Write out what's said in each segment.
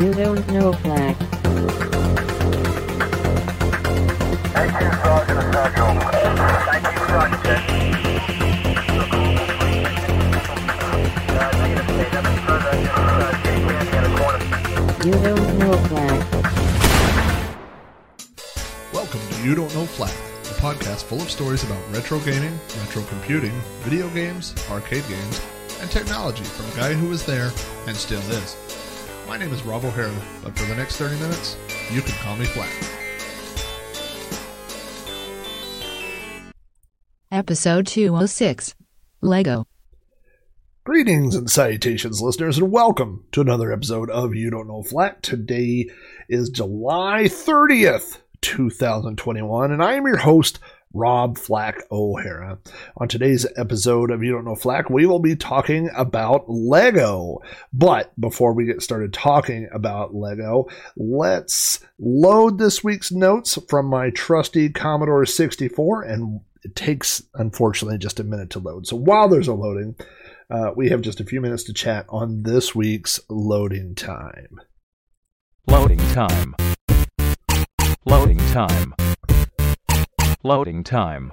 You don't know Flack. Thank you, Sergeant. Thank you, Sergeant. Don't know Flack. Welcome to You Don't Know Flack, a podcast full of stories about retro gaming, retro computing, video games, arcade games, and technology from a guy who was there and still is. My name is Rob O'Hara, but for the next 30 minutes, you can call me Flack. Episode 206 Lego. Greetings and salutations, listeners, and welcome to another episode of You Don't Know Flack. Today is July 30th, 2021, and I am your host, Rob Flack O'Hara. On today's episode of You Don't Know Flack, we will be talking about Lego. But before we get started talking about Lego, let's load this week's notes from my trusty Commodore 64, and it takes, unfortunately, just a minute to load. So while there's a loading, uh, we have just a few minutes to chat on this week's loading time. Loading time. Loading time. Loading time.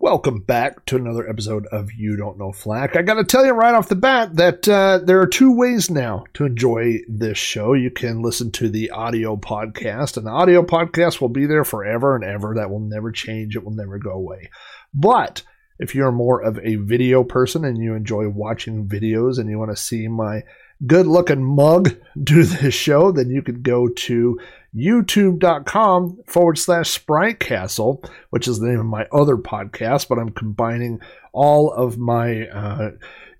Welcome back to another episode of You Don't Know Flack. I got to tell you right off the bat that uh, there are two ways now to enjoy this show. You can listen to the audio podcast, and the audio podcast will be there forever and ever. That will never change, it will never go away. But if you're more of a video person and you enjoy watching videos and you want to see my good looking mug do this show, then you could go to youtube.com forward slash sprite castle, which is the name of my other podcast, but I'm combining all of my uh,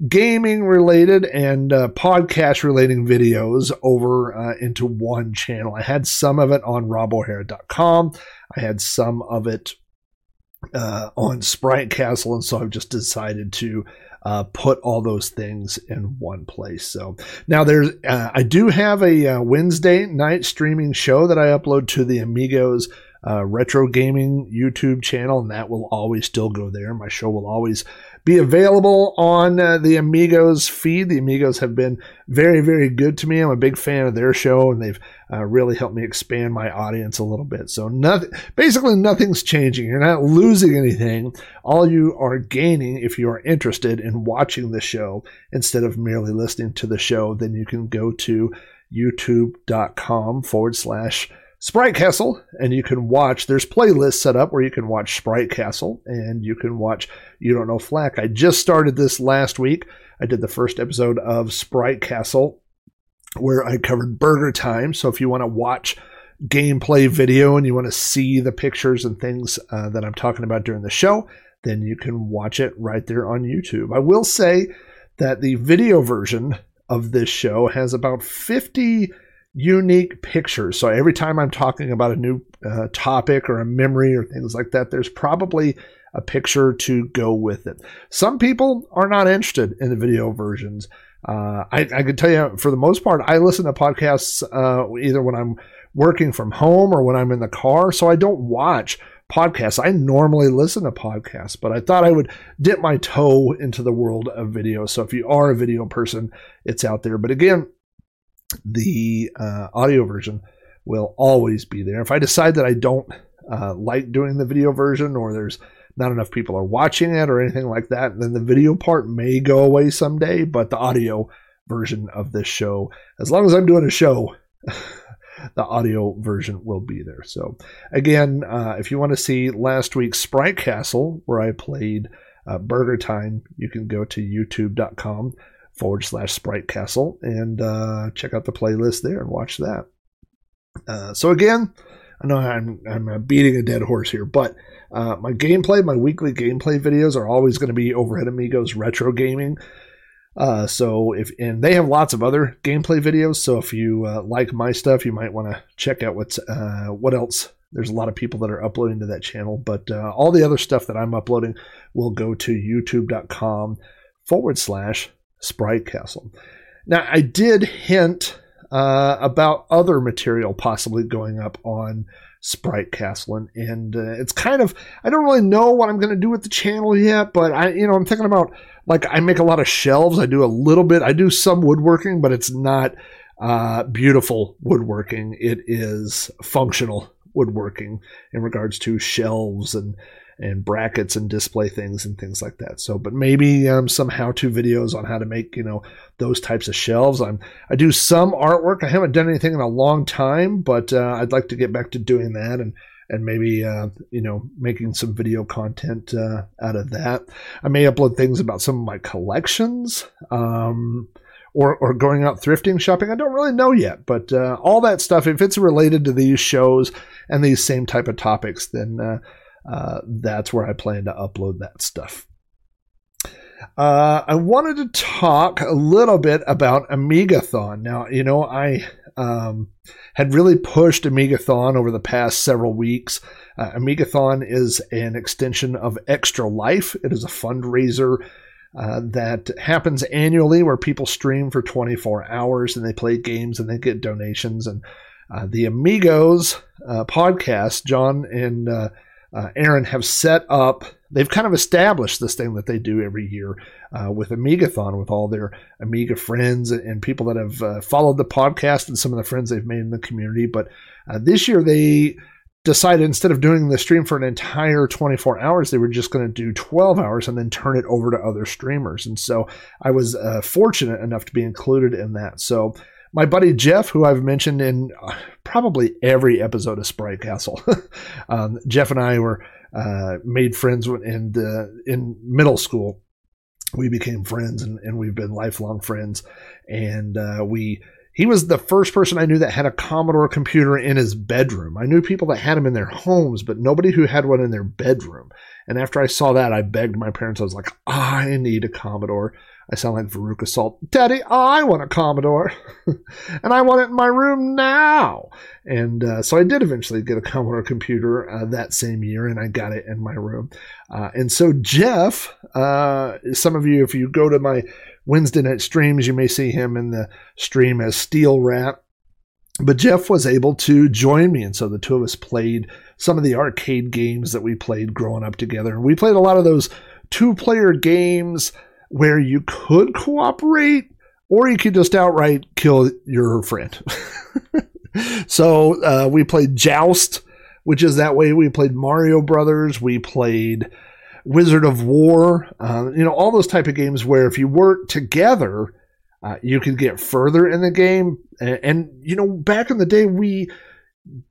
gaming related and uh, podcast relating videos over uh, into one channel. I had some of it on robohara.com. I had some of it uh, on Sprite Castle, and so I've just decided to uh, put all those things in one place. So now there's, uh, I do have a uh, Wednesday night streaming show that I upload to the Amigos uh, Retro Gaming YouTube channel, and that will always still go there. My show will always be available on uh, the Amigos feed. The Amigos have been very, very good to me. I'm a big fan of their show, and they've uh, really helped me expand my audience a little bit. So nothing, basically nothing's changing. You're not losing anything. All you are gaining if you are interested in watching the show instead of merely listening to the show, then you can go to youtube.com forward slash Sprite Castle, and you can watch. There's playlists set up where you can watch Sprite Castle, and you can watch You Don't Know Flack. I just started this last week. I did the first episode of Sprite Castle, where I covered Burger Time. So if you want to watch gameplay video and you want to see the pictures and things uh, that I'm talking about during the show, then you can watch it right there on YouTube. I will say that the video version of this show has about 50 unique pictures. So every time I'm talking about a new uh, topic or a memory or things like that, there's probably a picture to go with it. Some people are not interested in the video versions. Uh, I, I can tell you, for the most part, I listen to podcasts uh, either when I'm working from home or when I'm in the car. So I don't watch podcasts. I normally listen to podcasts, but I thought I would dip my toe into the world of video. So if you are a video person, it's out there. But again, the uh, audio version will always be there. If I decide that I don't uh, like doing the video version or there's not enough people are watching it or anything like that, then the video part may go away someday, but the audio version of this show, as long as I'm doing a show, the audio version will be there. So, again, uh, if you want to see last week's Sprite Castle, where I played uh, Burger Time, you can go to youtube.com forward slash Sprite Castle and uh, check out the playlist there and watch that. Uh, so again, I know I'm I'm uh, beating a dead horse here, but uh, my gameplay, my weekly gameplay videos are always going to be Overhead Amigos Retro Gaming. Uh, so if and they have lots of other gameplay videos. So if you uh, like my stuff, you might want to check out what's uh, what else. There's a lot of people that are uploading to that channel, but uh, all the other stuff that I'm uploading will go to YouTube.com forward slash Sprite Castle. Now, I did hint uh, about other material possibly going up on Sprite Castle, and, and uh, it's kind of I don't really know what I'm going to do with the channel yet, but I you know I'm thinking about like I make a lot of shelves. I do a little bit. I do some woodworking, but it's not uh, beautiful woodworking. It is functional woodworking in regards to shelves and and brackets and display things and things like that. So, but maybe um, some how-to videos on how to make you know those types of shelves. I'm I do some artwork. I haven't done anything in a long time, but uh, I'd like to get back to doing that and and maybe uh, you know making some video content uh, out of that. I may upload things about some of my collections. Um, or, or going out thrifting shopping. I don't really know yet, but uh, all that stuff, if it's related to these shows and these same type of topics, then uh, that's where I plan to upload that stuff. Uh, I wanted to talk a little bit about Amigathon. Now, you know, I um, had really pushed Amigathon over the past several weeks. Uh, Amigathon is an extension of Extra Life. It is a fundraiser uh, that happens annually where people stream for 24 hours and they play games and they get donations. And uh, the Amigos uh, podcast, John and uh, Aaron have set up, they've kind of established this thing that they do every year uh, with Amigathon with all their Amiga friends and, and people that have uh, followed the podcast and some of the friends they've made in the community. But uh, this year they decided instead of doing the stream for an entire 24 hours, they were just going to do 12 hours and then turn it over to other streamers. And so I was uh, fortunate enough to be included in that. So my buddy Jeff, who I've mentioned in uh, probably every episode of Sprite Castle, um, Jeff and I were uh, made friends in in middle school. We became friends, and, and we've been lifelong friends. And uh, we he was the first person I knew that had a Commodore computer in his bedroom. I knew people that had them in their homes, but nobody who had one in their bedroom. And after I saw that, I begged my parents. I was like, I need a Commodore. I sound like Veruca Salt. Daddy, I want a Commodore. and I want it in my room now. And uh, so I did eventually get a Commodore computer uh, that same year, and I got it in my room. Uh, and so Jeff, uh, some of you, if you go to my Wednesday night streams, you may see him in the stream as Steel Rat. But Jeff was able to join me, and so the two of us played some of the arcade games that we played growing up together. And we played a lot of those two player games where you could cooperate or you could just outright kill your friend. so uh, we played Joust, which is that way. We played Mario Brothers. We played Wizard of Wor. Uh, you know, all those type of games where if you work together, uh, you could get further in the game. And, and, you know, back in the day, we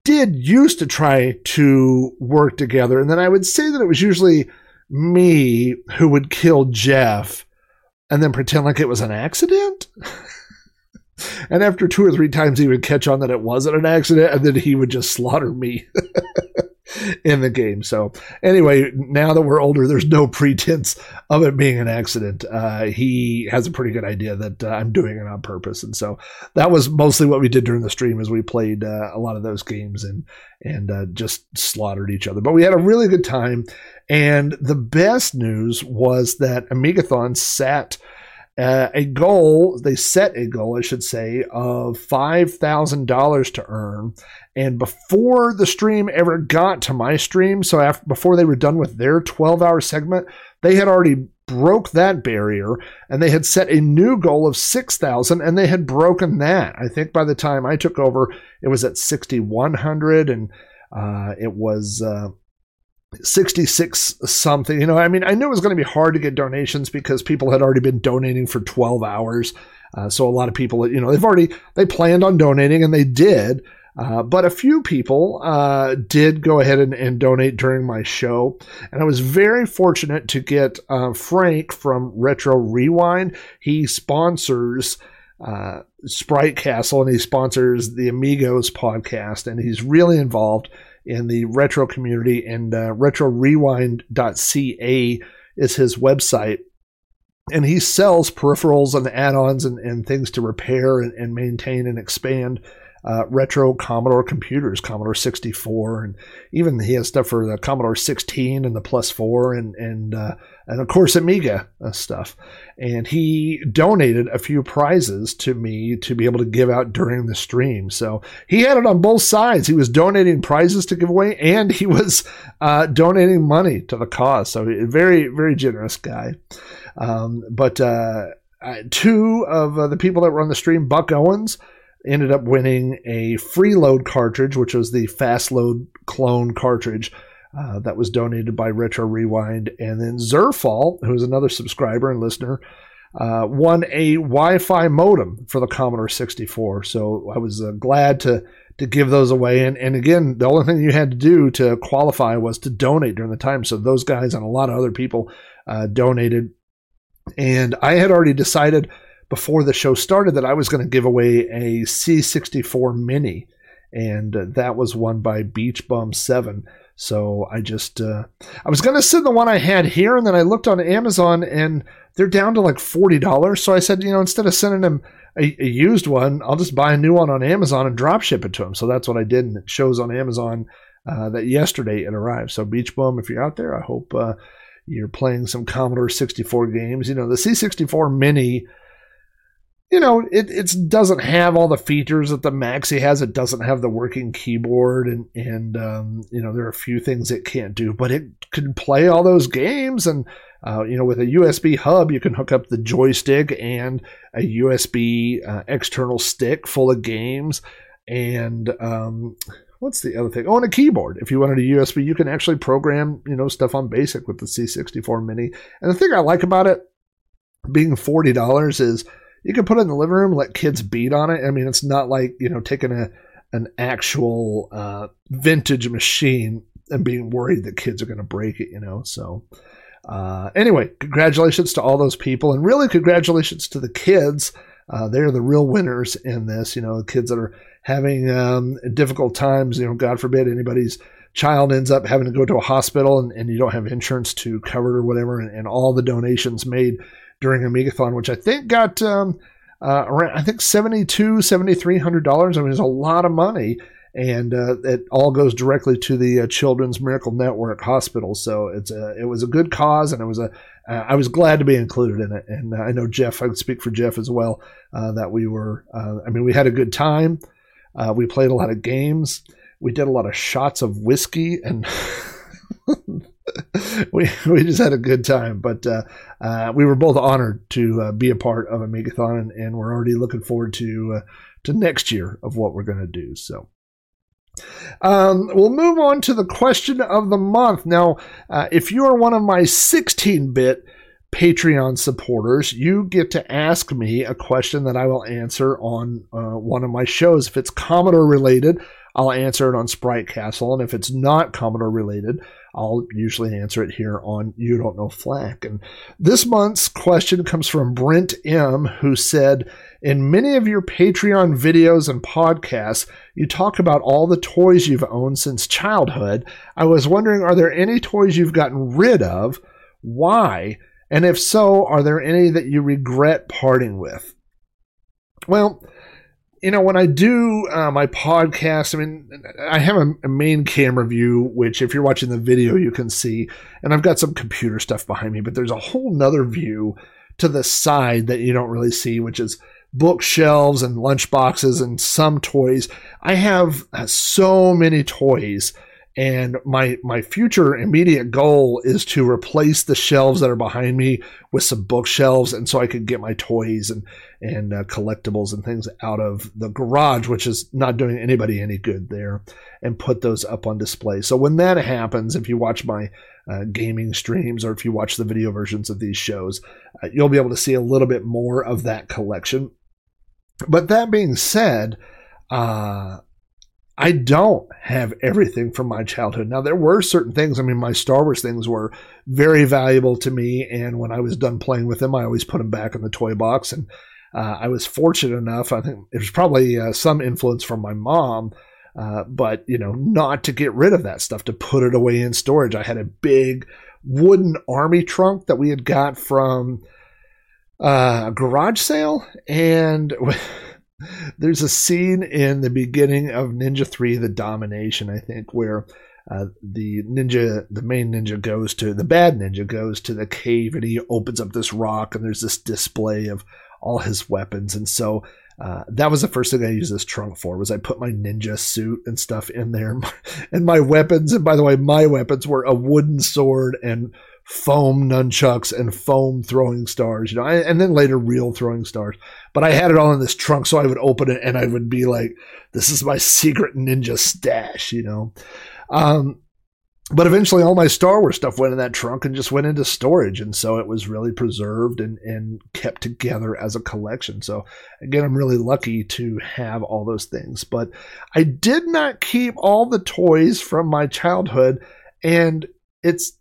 did used to try to work together. And then I would say that it was usually me who would kill Jeff and then pretend like it was an accident. and after two or three times, he would catch on that it wasn't an accident, and then he would just slaughter me in the game. So, anyway, now that we're older, there's no pretense of it being an accident. Uh, he has a pretty good idea that uh, I'm doing it on purpose, and so that was mostly what we did during the stream. as we played uh, a lot of those games and and uh, just slaughtered each other. But we had a really good time. And the best news was that Amigathon sat uh, a goal, they set a goal, I should say, of $5,000 to earn. And before the stream ever got to my stream, so after, before they were done with their 12 hour segment, they had already broke that barrier and they had set a new goal of 6,000 and they had broken that. I think by the time I took over, it was at 6,100 and uh, it was. Uh, 66 something. You know, I mean, I knew it was going to be hard to get donations because people had already been donating for 12 hours. Uh, so a lot of people, you know, they've already they planned on donating and they did. Uh, but a few people uh, did go ahead and, and, donate during my show. And I was very fortunate to get uh, Frank from Retro Rewind. He sponsors uh, Sprite Castle and he sponsors the Amigos podcast. And he's really involved in the retro community, and uh, retrorewind.ca is his website. And he sells peripherals and add-ons and, and things to repair and, and maintain and expand uh, retro Commodore computers, Commodore 64, and even he has stuff for the Commodore 16 and the Plus 4, and and uh, and of course Amiga uh, stuff. And he donated a few prizes to me to be able to give out during the stream. So he had it on both sides. He was donating prizes to give away, and he was uh, donating money to the cause. So very very generous guy. Um, but uh, two of uh, the people that were on the stream, Buck Owens ended up winning a freeload cartridge, which was the fast load clone cartridge. Uh, that was donated by Retro Rewind. And then Zerfall, who is another subscriber and listener, uh, won a Wi Fi modem for the Commodore 64. So I was uh, glad to to give those away. And, and again, the only thing you had to do to qualify was to donate during the time. So those guys and a lot of other people uh, donated. And I had already decided before the show started that I was going to give away a C64 Mini. And uh, that was won by Beach Bum 7. So I just, uh, I was going to send the one I had here, and then I looked on Amazon and they're down to like $40. So I said, you know, instead of sending them a, a, used one, I'll just buy a new one on Amazon and drop ship it to them. So that's what I did. And it shows on Amazon uh, that yesterday it arrived. So Beach Bum, if you're out there, I hope uh, you're playing some Commodore 64 games. You know, the C64 Mini you know, it it doesn't have all the features that the Maxi has. It doesn't have the working keyboard, and and um, you know there are a few things it can't do, but it can play all those games. And uh, you know, with a USB hub, you can hook up the joystick and a USB uh, external stick full of games. And um, what's the other thing? Oh, and a keyboard. If you wanted a USB, you can actually program you know stuff on BASIC with the C64 Mini. And the thing I like about it being forty dollars is you can put it in the living room, let kids beat on it. I mean, it's not like you know taking a an actual uh, vintage machine and being worried that kids are going to break it. You know, so. Uh, anyway, congratulations to all those people, and really congratulations to the kids. Uh, they're the real winners in this. You know, the kids that are having um, difficult times. You know, God forbid anybody's child ends up having to go to a hospital and, and you don't have insurance to cover it or whatever, and, and all the donations made during Amigathon, which I think got um, uh, around, I think $72, $7,300. I mean, it's a lot of money. And uh, it all goes directly to the uh, Children's Miracle Network Hospital. So it's a, it was a good cause, and it was a uh, I was glad to be included in it. And I know Jeff, I would speak for Jeff as well, uh, that we were, uh, I mean, we had a good time. we played a lot of games. We did a lot of shots of whiskey and we we just had a good time. But uh, uh, we were both honored to uh, be a part of Amigathon, and, and we're already looking forward to uh, to next year of what we're going to do. So. Um, we'll move on to the question of the month. Now, uh, if you are one of my 16 bit Patreon supporters, you get to ask me a question that I will answer on uh, one of my shows. If it's Commodore related, I'll answer it on Sprite Castle. And if it's not Commodore related, I'll usually answer it here on You Don't Know Flack. And this month's question comes from Brent M., who said, In many of your Patreon videos and podcasts, you talk about all the toys you've owned since childhood. I was wondering, are there any toys you've gotten rid of? Why? And if so, are there any that you regret parting with? Well, you know, when I do uh, my podcast, I mean, I have a, a, main camera view, which if you're watching the video, you can see, and I've got some computer stuff behind me, but there's a whole nother view to the side that you don't really see, which is bookshelves and lunch boxes and some toys. I have uh, so many toys and my my future immediate goal is to replace the shelves that are behind me with some bookshelves and so i could get my toys and and uh, collectibles and things out of the garage which is not doing anybody any good there and put those up on display. So when that happens if you watch my uh, gaming streams or if you watch the video versions of these shows uh, you'll be able to see a little bit more of that collection. But that being said uh, I don't have everything from my childhood. Now, there were certain things. I mean, my Star Wars things were very valuable to me. And when I was done playing with them, I always put them back in the toy box. And uh, I was fortunate enough, I think it was probably uh, some influence from my mom, uh, but, you know, not to get rid of that stuff, to put it away in storage. I had a big wooden army trunk that we had got from uh, a garage sale. And. There's a scene in the beginning of Ninja 3 The Domination, I think, where uh, the ninja, the main ninja goes to, the bad ninja goes to the cave and he opens up this rock and there's this display of all his weapons. And so uh, that was the first thing I used this trunk for was I put my ninja suit and stuff in there and my weapons. And by the way, my weapons were a wooden sword and foam nunchucks and foam throwing stars, you know, and, then later real throwing stars. But I had it all in this trunk, so I would open it and I would be like, "This is my secret ninja stash," you know. Um, but eventually all my Star Wars stuff went in that trunk and just went into storage. And so it was really preserved and, and kept together as a collection. So again, I'm really lucky to have all those things. But I did not keep all the toys from my childhood. And it's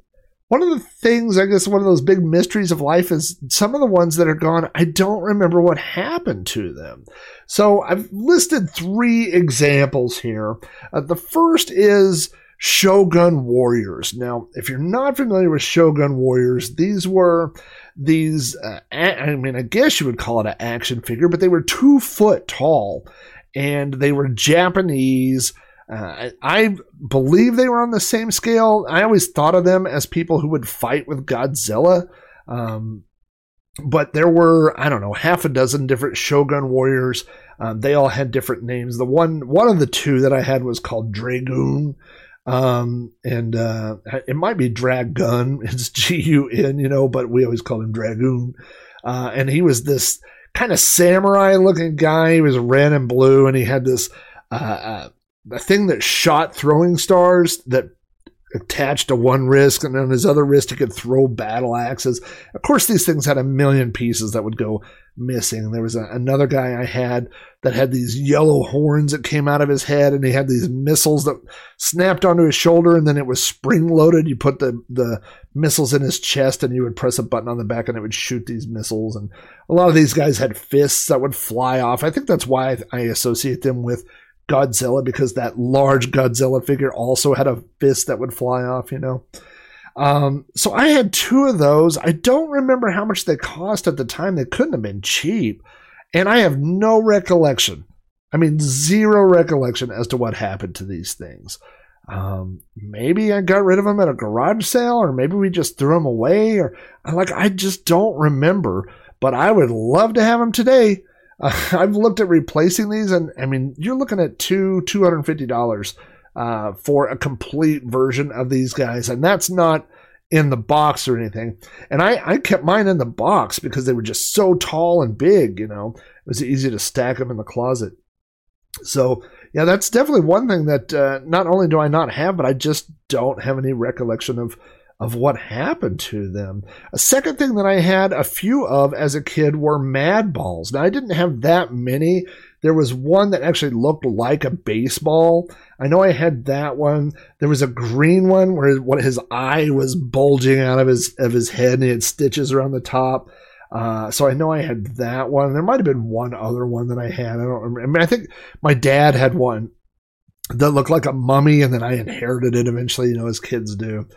one of the things, I guess, one of those big mysteries of life is some of the ones that are gone, I don't remember what happened to them. So I've listed three examples here. Uh, the first is Shogun Warriors. Now, if you're not familiar with Shogun Warriors, these were these, uh, a- I mean, I guess you would call it an action figure, but they were two foot tall and they were Japanese. Uh, I, believe they were on the same scale. I always thought of them as people who would fight with Godzilla. Um, but there were, I don't know, half a dozen different Shogun warriors. Um, they all had different names. The one, one of the two that I had was called Dragoon. Um, and, uh, it might be Dragun. It's G U N, you know, but we always called him Dragoon. Uh, and he was this kind of samurai looking guy. He was red and blue and he had this, uh, a thing that shot throwing stars that attached to one wrist, and on his other wrist he could throw battle axes. Of course, these things had a million pieces that would go missing. There was a, another guy I had that had these yellow horns that came out of his head, and he had these missiles that snapped onto his shoulder, and then it was spring loaded. You put the the missiles in his chest, and you would press a button on the back, and it would shoot these missiles. And a lot of these guys had fists that would fly off. I think that's why I associate them with Godzilla because that large Godzilla figure also had a fist that would fly off, you know. Um, so I had two of those. I don't remember how much they cost at the time. They couldn't have been cheap. And I have no recollection. I mean, zero recollection as to what happened to these things. Um, maybe I got rid of them at a garage sale, or maybe we just threw them away, or like I just don't remember. But I would love to have them today. Uh, I've looked at replacing these, and I mean, you're looking at two two hundred fifty dollars uh, for a complete version of these guys, and that's not in the box or anything. And I, I kept mine in the box because they were just so tall and big. You know, it was easy to stack them in the closet. So yeah, that's definitely one thing that uh, not only do I not have, but I just don't have any recollection of of what happened to them. A second thing that I had a few of as a kid were mad balls. Now I didn't have that many. There was one that actually looked like a baseball. I know I had that one. There was a green one where what his eye was bulging out of his of his head and he had stitches around the top. Uh, so I know I had that one. There might have been one other one that I had. I don't remember. I mean, I think my dad had one that looked like a mummy, and then I inherited it eventually. You know, as kids do.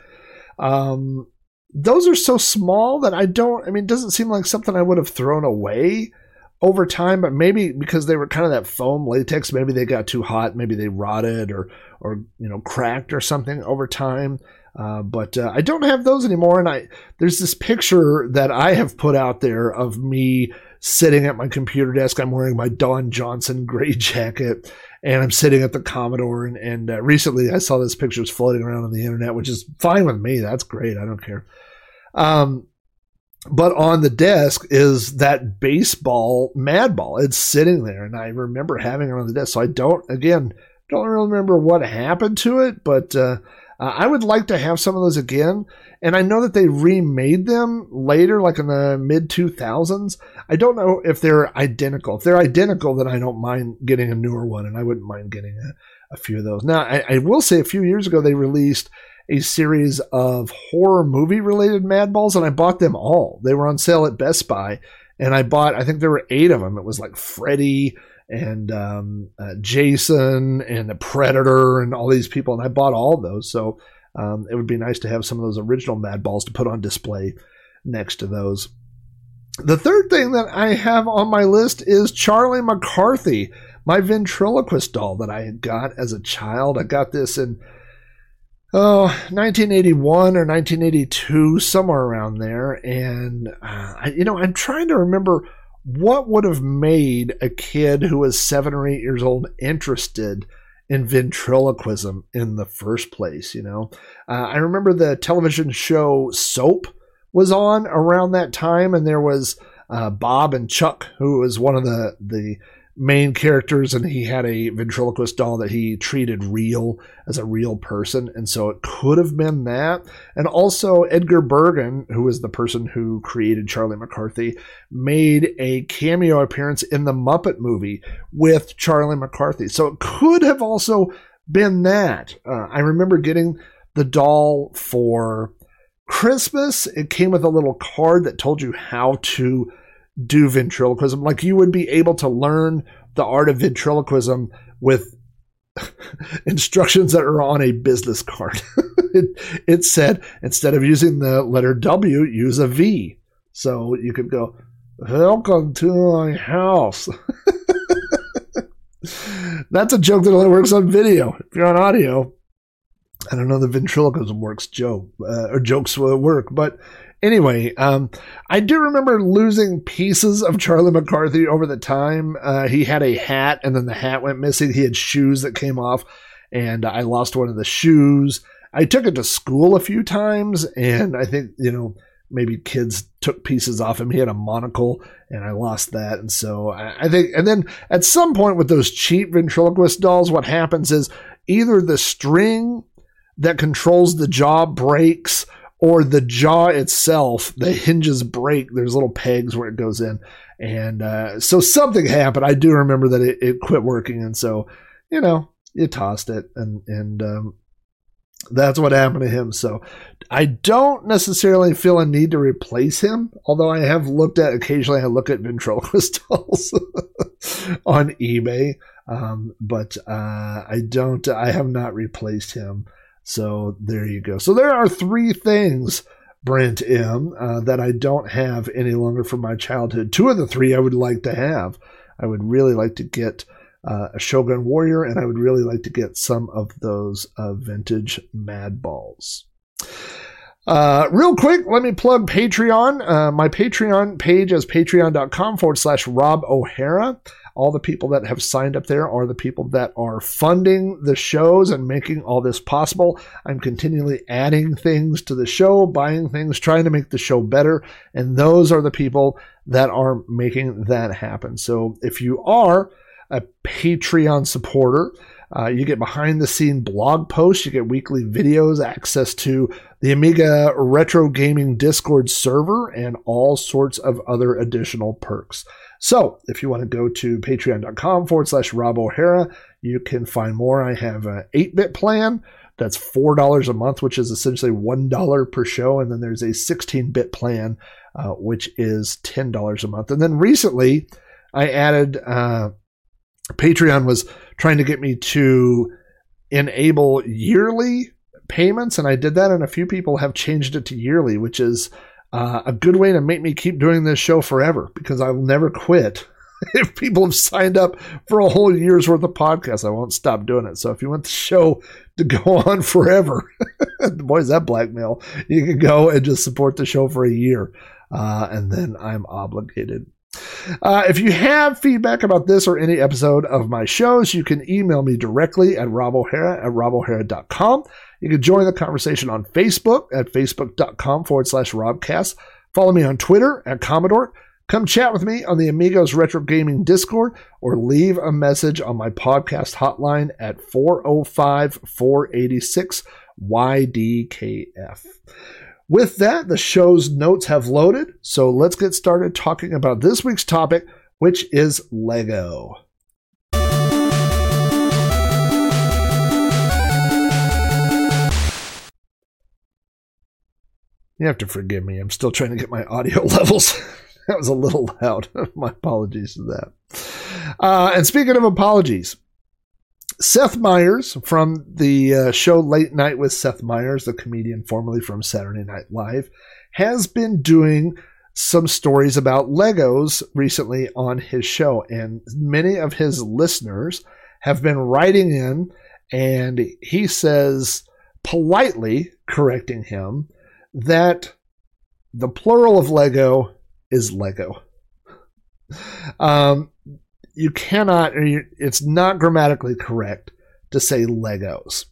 Um, those are so small that I don't. I mean, it doesn't seem like something I would have thrown away over time. But maybe because they were kind of that foam latex, maybe they got too hot, maybe they rotted or or you know cracked or something over time. Uh, but uh, I don't have those anymore. And I there's this picture that I have put out there of me sitting at my computer desk. I'm wearing my Don Johnson gray jacket, and I'm sitting at the Commodore. And, and uh, recently, I saw this picture was floating around on the internet, which is fine with me. That's great. I don't care. Um, but on the desk is that baseball mad ball. It's sitting there, and I remember having it on the desk. So I don't again don't really remember what happened to it, but. Uh, uh, I would like to have some of those again. And I know that they remade them later, like in the mid 2000s. I don't know if they're identical. If they're identical, then I don't mind getting a newer one, and I wouldn't mind getting a, a few of those. Now, I, I will say a few years ago, they released a series of horror movie related Mad Balls, and I bought them all. They were on sale at Best Buy, and I bought, I think there were eight of them. It was like Freddy and um, uh, Jason and the Predator and all these people, and I bought all those. So um, it would be nice to have some of those original Mad Balls to put on display next to those. The third thing that I have on my list is Charlie McCarthy, my ventriloquist doll that I got as a child. I got this in oh 1981 or 1982, somewhere around there, and uh, I, you know I'm trying to remember what would have made a kid who was seven or eight years old interested in ventriloquism in the first place. You know, uh, I remember the television show Soap was on around that time, and there was uh, Bob and Chuck, who was one of the the main characters, and he had a ventriloquist doll that he treated real as a real person, and so it could have been that. And also, Edgar Bergen, who was the person who created Charlie McCarthy, made a cameo appearance in the Muppet movie with Charlie McCarthy, so it could have also been that. Uh, I remember getting the doll for Christmas. It came with a little card that told you how to do ventriloquism. Like you would be able to learn the art of ventriloquism with instructions that are on a business card. it, it said instead of using the letter W, use a V. So you could go, Welcome to my house. That's a joke that only works on video. If you're on audio, I don't know the ventriloquism works joke uh, or jokes will work, but anyway, um, I do remember losing pieces of Charlie McCarthy over the time. Uh, he had a hat, and then the hat went missing. He had shoes that came off, and I lost one of the shoes. I took it to school a few times, and I think you know maybe kids took pieces off him. He had a monocle, and I lost that, and so I, I think. And then at some point with those cheap ventriloquist dolls, what happens is either the string that controls the jaw breaks or the jaw itself, the hinges break. There's little pegs where it goes in. And uh, so something happened. I do remember that it, it, quit working. And so, you know, you tossed it. And, and um, that's what happened to him. So I don't necessarily feel a need to replace him. Although I have looked at, occasionally I look at ventriloquist dolls on eBay. Um, but uh, I don't, I have not replaced him. So there you go. So there are three things, Brent M, uh, that I don't have any longer from my childhood. Two of the three I would like to have. I would really like to get uh, a Shogun Warrior, and I would really like to get some of those uh, vintage Mad Balls. Uh, real quick, let me plug Patreon. Uh, my Patreon page is patreon.com forward slash Rob O'Hara. All the people that have signed up there are the people that are funding the shows and making all this possible. I'm continually adding things to the show, buying things, trying to make the show better. And those are the people that are making that happen. So if you are a Patreon supporter, uh, you get behind the scene blog posts, you get weekly videos, access to the Amiga Retro Gaming Discord server, and all sorts of other additional perks. So if you want to go to patreon.com forward slash Rob O'Hara, you can find more. I have an 8 bit plan. That's $4 a month, which is essentially $1 per show. And then there's a 16 bit plan, uh, which is $10 a month. And then recently, I added uh, Patreon was trying to get me to enable yearly payments, and I did that, and a few people have changed it to yearly, which is uh, a good way to make me keep doing this show forever because I'll never quit. if people have signed up for a whole year's worth of podcasts, I won't stop doing it. So if you want the show to go on forever, boy, is that blackmail. You can go and just support the show for a year, uh, and then I'm obligated. Uh, if you have feedback about this or any episode of my shows, you can email me directly at robohara at robohara.com. You can join the conversation on Facebook at facebook.com forward slash Robcast. Follow me on Twitter at Commodore. Come chat with me on the Amigos Retro Gaming Discord or leave a message on my podcast hotline at 405 486 YDKF. With that, the show's notes have loaded, so let's get started talking about this week's topic, which is Lego. You have to forgive me. I'm still trying to get my audio levels. that was a little loud. my apologies to that. Uh, and speaking of apologies, Seth Meyers from the uh, show Late Night with Seth Meyers, the comedian formerly from Saturday Night Live, has been doing some stories about Legos recently on his show. And many of his listeners have been writing in, and he says, politely correcting him, that the plural of Lego is Lego. Um, you cannot, it's not grammatically correct to say Legos.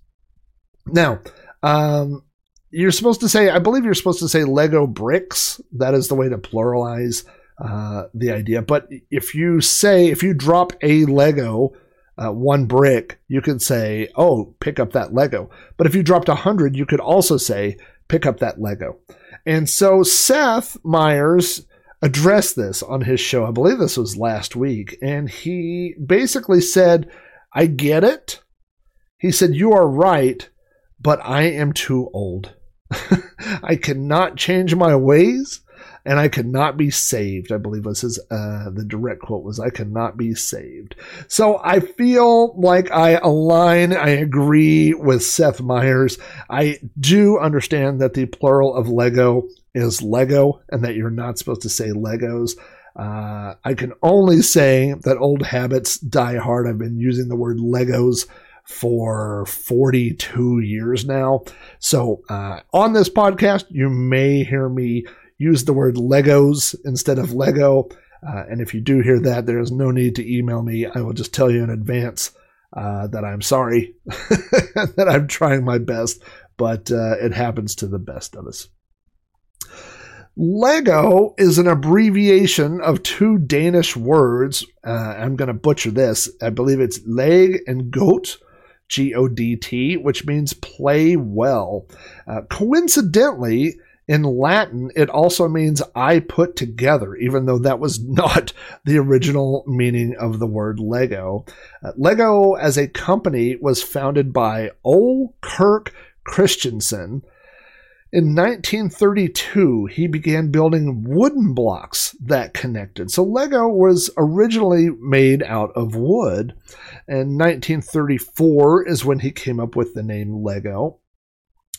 Now, um, you're supposed to say, I believe you're supposed to say Lego bricks. That is the way to pluralize uh, the idea. But if you say, if you drop a Lego, uh, one brick, you could say, oh, pick up that Lego. But if you dropped a hundred, you could also say, pick up that Lego. And so Seth Meyers addressed this on his show. I believe this was last week. And he basically said, I get it. He said, You are right, but I am too old. I cannot change my ways and I cannot be saved. I believe was his uh, the direct quote was I cannot be saved. So I feel like I align, I agree with Seth Meyers. I do understand that the plural of Lego is Lego and that you're not supposed to say Legos. Uh, I can only say that old habits die hard. I've been using the word Legos for 42 years now. So uh, on this podcast, you may hear me use the word Legos instead of Lego. Uh, and if you do hear that, there is no need to email me. I will just tell you in advance uh, that I'm sorry, that I'm trying my best, but uh, it happens to the best of us. Lego is an abbreviation of two Danish words. Uh, I'm going to butcher this. I believe it's leg and goat, G O D T, which means play well. Uh, coincidentally, in Latin, it also means I put together, even though that was not the original meaning of the word Lego. Uh, Lego as a company was founded by Ole Kirk Christensen. In 1932, he began building wooden blocks that connected. So Lego was originally made out of wood. And 1934 is when he came up with the name Lego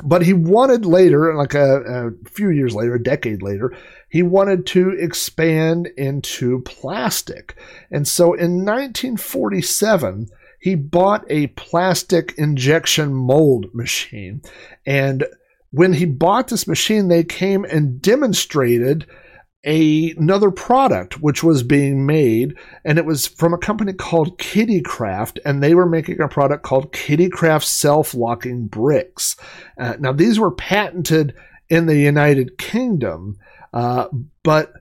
but he wanted later, like a, a, few years later, a decade later, he wanted to expand into plastic. And so in 1947, he bought a plastic injection mold machine. And when he bought this machine, they came and demonstrated a, another product which was being made, and it was from a company called Kiddicraft, and they were making a product called Kiddicraft self-locking bricks. Uh, now these were patented in the United Kingdom, uh, but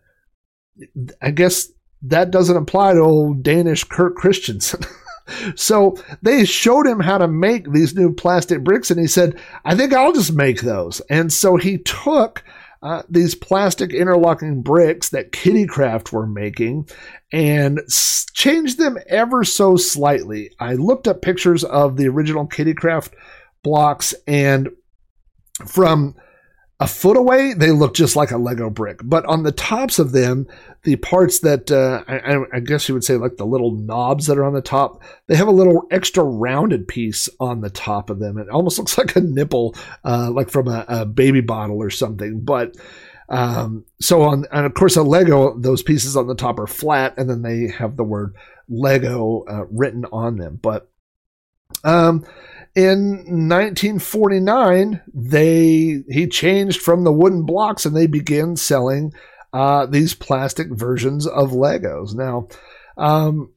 I guess that doesn't apply to old Danish Kirk Christensen. so they showed him how to make these new plastic bricks, and he said, "I think I'll just make those." And so he took uh, these plastic interlocking bricks that Kiddicraft were making and s- changed them ever so slightly. I looked up pictures of the original Kiddicraft blocks and from a foot away, they look just like a Lego brick. But on the tops of them, the parts that uh, I, I, guess you would say like the little knobs that are on the top, they have a little extra rounded piece on the top of them. It almost looks like a nipple, uh, like from a, a, baby bottle or something. But um, so on, and of course, a Lego, those pieces on the top are flat, and then they have the word Lego uh, written on them. But um, in 1949, they he changed from the wooden blocks and they began selling uh, these plastic versions of Legos. Now, um,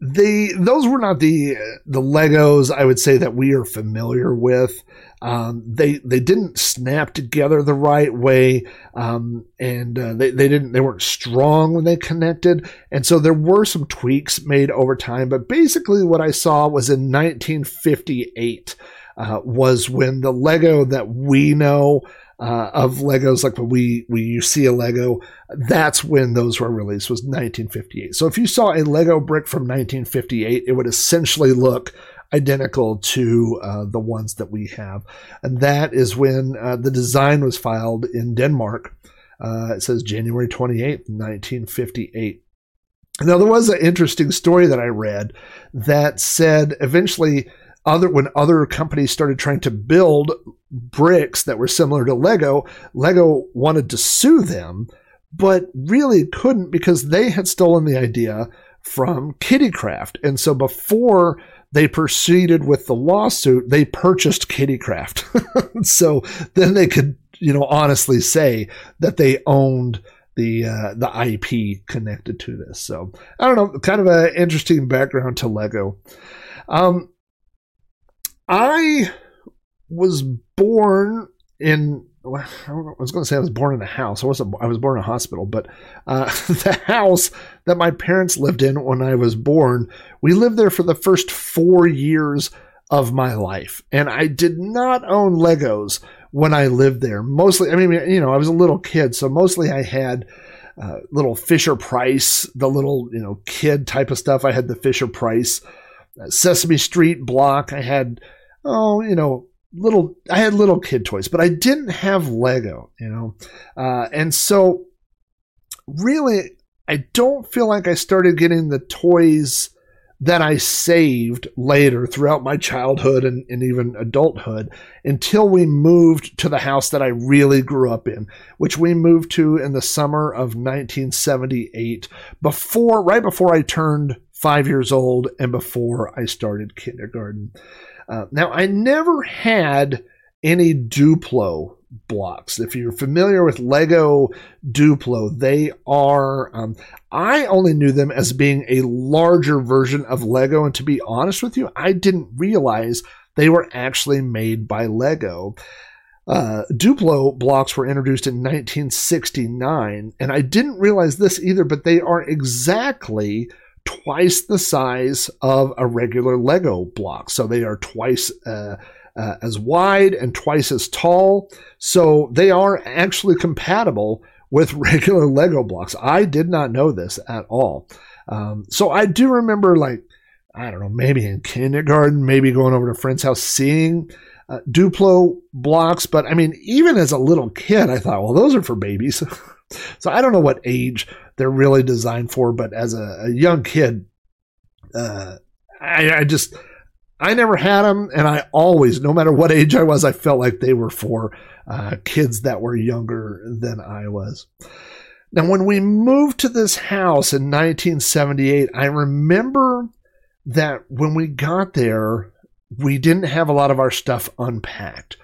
the those were not the the Legos I would say that we are familiar with. Um, they they didn't snap together the right way, um, and uh, they they didn't they weren't strong when they connected, and so there were some tweaks made over time. But basically, what I saw was in 1958 uh, was when the Lego that we know uh, of Legos, like when we, we you see a Lego, that's when those were released, was 1958. So if you saw a Lego brick from 1958, it would essentially look identical to uh, the ones that we have. And that is when uh, the design was filed in Denmark. Uh, it says January 28th, 1958. Now, there was an interesting story that I read that said eventually other when other companies started trying to build bricks that were similar to Lego, Lego wanted to sue them, but really couldn't because they had stolen the idea from Kiddicraft. And so before they proceeded with the lawsuit, they purchased Kiddicraft. so then they could, you know, honestly say that they owned the uh, the IP connected to this. So I don't know, kind of an interesting background to Lego. Um, I was born in. Well, I, was going to say I was born in a house. I wasn't. I was born in a hospital, but uh, the house that my parents lived in when I was born, we lived there for the first four years of my life, and I did not own Legos when I lived there. Mostly, I mean, you know, I was a little kid, so mostly I had uh, little Fisher Price, the little you know kid type of stuff. I had the Fisher Price uh, Sesame Street block. I had oh, you know, little. I had little kid toys, but I didn't have Lego. You know, uh, and so really, I don't feel like I started getting the toys that I saved later throughout my childhood and, and, even adulthood until we moved to the house that I really grew up in, which we moved to in the summer of 1978, before, right before I turned five years old and before I started kindergarten. Uh, now, I never had any Duplo blocks. If you're familiar with Lego Duplo, they are, um, I only knew them as being a larger version of Lego. And to be honest with you, I didn't realize they were actually made by Lego. Uh, Duplo blocks were introduced in 1969, and I didn't realize this either, but they are exactly twice the size of a regular Lego block. So they are twice uh, uh, as wide and twice as tall. So they are actually compatible with regular Lego blocks. I did not know this at all. Um, so I do remember, like, I don't know, maybe in kindergarten, maybe going over to a friend's house, seeing uh, Duplo blocks. But I mean, even as a little kid, I thought, well, those are for babies. so I don't know what age they're really designed for, but as a, a young kid, uh, I, I just I never had them, and I always, no matter what age I was, I felt like they were for uh, kids that were younger than I was. Now, when we moved to this house in 1978, I remember that when we got there, we didn't have a lot of our stuff unpacked.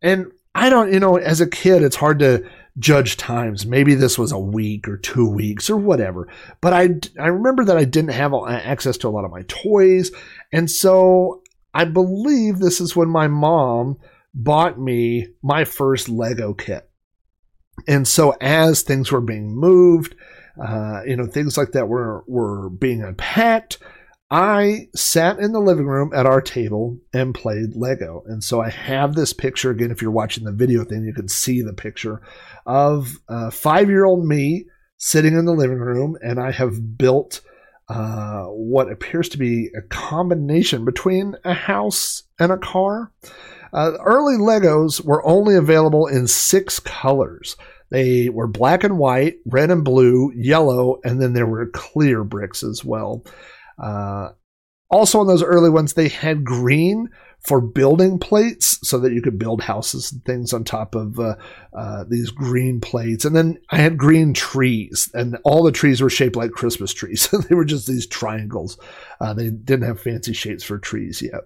And I don't, you know, as a kid, it's hard to judge times. Maybe this was a week or two weeks or whatever. But I, I remember that I didn't have access to a lot of my toys. And so I believe this is when my mom bought me my first Lego kit. And so as things were being moved, uh, you know, things like that were, were being unpacked, I sat in the living room at our table and played Lego. And so I have this picture again. If you're watching the video thing, you can see the picture of uh, five year old me sitting in the living room, and I have built uh, what appears to be a combination between a house and a car. Uh, early Legos were only available in six colors. They were black and white, red and blue, yellow, and then there were clear bricks as well. Uh, also, on those early ones, they had green, for building plates so that you could build houses and things on top of uh, uh, these green plates. And then I had green trees, and all the trees were shaped like Christmas trees. they were just these triangles. Uh, they didn't have fancy shapes for trees yet.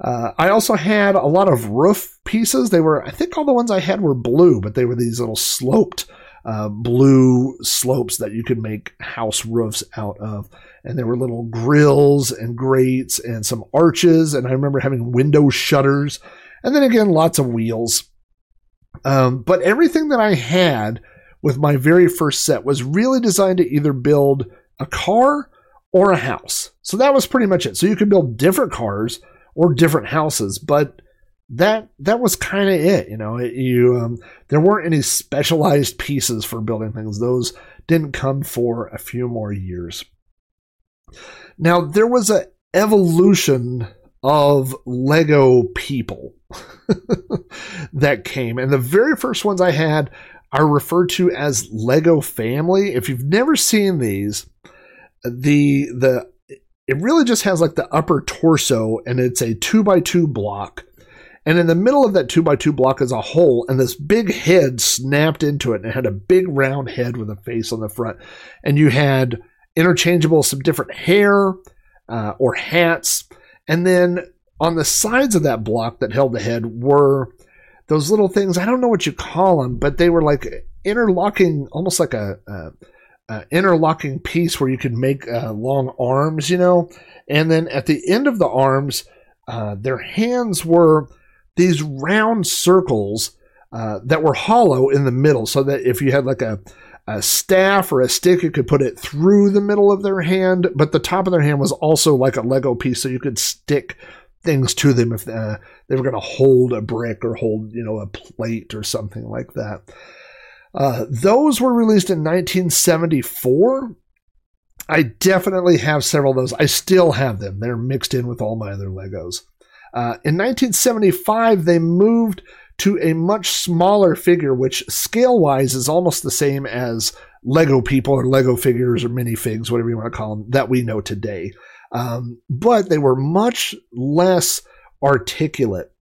Uh, I also had a lot of roof pieces. They were, I think all the ones I had were blue, but they were these little sloped uh, blue slopes that you could make house roofs out of. And there were little grills and grates and some arches. And I remember having window shutters. And then again, lots of wheels. Um, but everything that I had with my very first set was really designed to either build a car or a house. So that was pretty much it. So you could build different cars or different houses, but that that was kind of it. You know, it, you um, there weren't any specialized pieces for building things. Those didn't come for a few more years. Now there was a evolution of Lego people that came, and the very first ones I had are referred to as Lego Family. If you've never seen these, the the it really just has like the upper torso, and it's a two by two block and in the middle of that two by two block is a hole, and this big head snapped into it, and it had a big round head with a face on the front. And you had interchangeable some different hair uh, or hats, and then on the sides of that block that held the head were those little things. I don't know what you call them, but they were like interlocking, almost like a, a, a interlocking piece where you could make uh, long arms, you know. And then at the end of the arms, uh, their hands were these round circles uh, that were hollow in the middle, so that if you had like a a staff or a stick, you could put it through the middle of their hand, but the top of their hand was also like a Lego piece, so you could stick things to them if uh, they were going to hold a brick or hold, you know, a plate or something like that. Uh, those were released in 1974. I definitely have several of those. I still have them. They're mixed in with all my other Legos. Uh, in 1975, they moved to a much smaller figure, which scale wise is almost the same as Lego people or Lego figures or minifigs, whatever you want to call them, that we know today. Um, but they were much less articulate.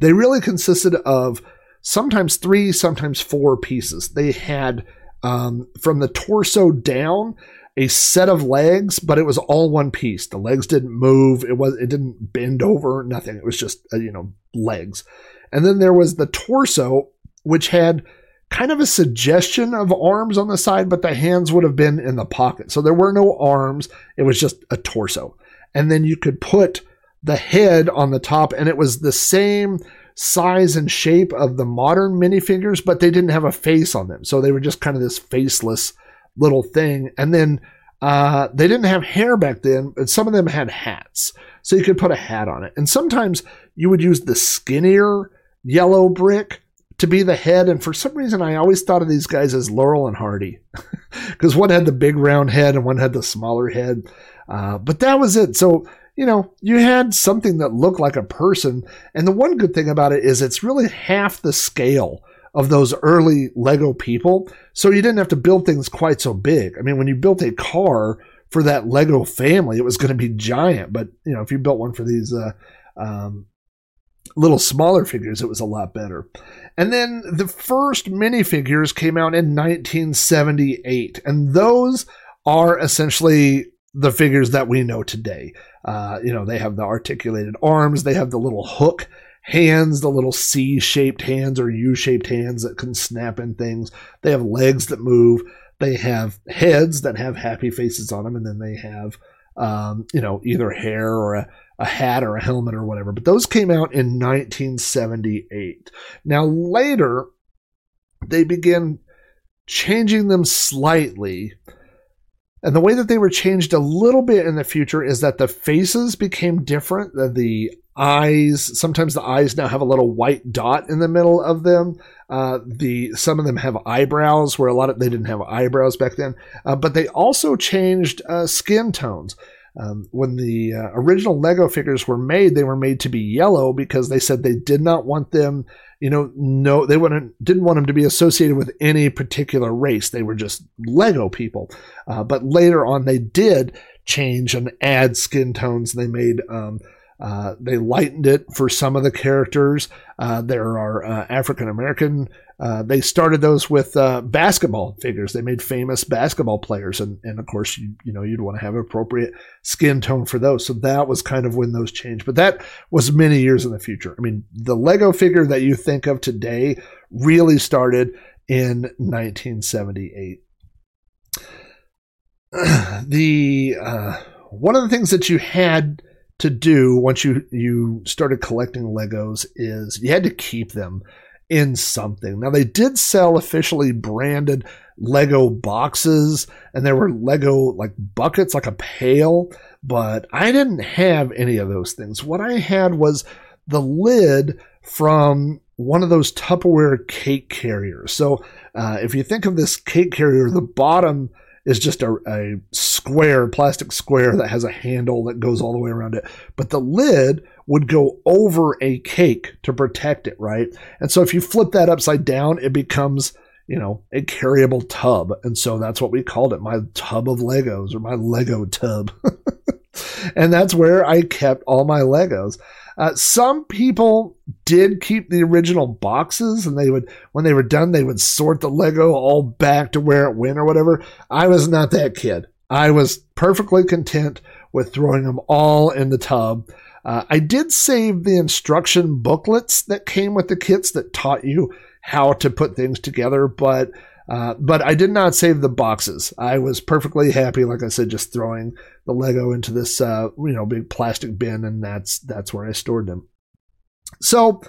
They really consisted of sometimes three, sometimes four pieces. They had um, from the torso down a set of legs, but it was all one piece. The legs didn't move. It was it didn't bend over. Nothing. It was just uh, you know legs. And then there was the torso, which had kind of a suggestion of arms on the side, but the hands would have been in the pocket. So there were no arms. It was just a torso. And then you could put the head on the top, and it was the same size and shape of the modern minifigures, but they didn't have a face on them. So they were just kind of this faceless little thing. And then uh, they didn't have hair back then, but some of them had hats. So you could put a hat on it. And sometimes you would use the skinnier yellow brick to be the head. And for some reason, I always thought of these guys as Laurel and Hardy because one had the big round head and one had the smaller head. Uh, but that was it. So, you know, you had something that looked like a person. And the one good thing about it is it's really half the scale of those early Lego people. So you didn't have to build things quite so big. I mean, when you built a car for that Lego family, it was going to be giant. But, you know, if you built one for these, uh, um, little smaller figures, it was a lot better. And then the first minifigures came out in 1978, and those are essentially the figures that we know today. Uh, you know, they have the articulated arms, they have the little hook hands, the little C shaped hands or U shaped hands that can snap in things. They have legs that move. They have heads that have happy faces on them, and then they have, um, you know, either hair or a a hat or a helmet or whatever. But those came out in 1978. Now, later, they began changing them slightly. And the way that they were changed a little bit in the future is that the faces became different. The eyes, sometimes the eyes now have a little white dot in the middle of them. Uh, the some of them have eyebrows, where a lot of they didn't have eyebrows back then. Uh, but they also changed uh, skin tones. Um, when the uh, original Lego figures were made, they were made to be yellow because they said they did not want them, you know, no, they wouldn't, didn't want them to be associated with any particular race. They were just Lego people. Uh, but later on, they did change and add skin tones. They made um, uh, they lightened it for some of the characters. Uh, there are uh, African American. Uh, they started those with uh, basketball figures. They made famous basketball players, and, and of course, you, you know, you'd want to have appropriate skin tone for those. So that was kind of when those changed. But that was many years in the future. I mean, the Lego figure that you think of today really started in 1978. the one of the things that you had to do once you you started collecting Legos is you had to keep them in something. Now they did sell officially branded Lego boxes and there were Lego like buckets like a pail, but I didn't have any of those things. What I had was the lid from one of those Tupperware cake carriers. So uh, if you think of this cake carrier, the bottom is just a, a square, plastic square that has a handle that goes all the way around it. But the lid would go over a cake to protect it, right? And so if you flip that upside down, it becomes, you know, a carryable tub. And so that's what we called it my tub of Legos or my Lego tub. and that's where I kept all my Legos. Uh, some people did keep the original boxes, and they would, when they were done, they would sort the Lego all back to where it went or whatever. I was not that kid. I was perfectly content with throwing them all in the tub. Uh, I did save the instruction booklets that came with the kits that taught you how to put things together, but uh, but I did not save the boxes. I was perfectly happy, like I said, just throwing the Lego into this uh, you know big plastic bin, and that's that's where I stored them. So,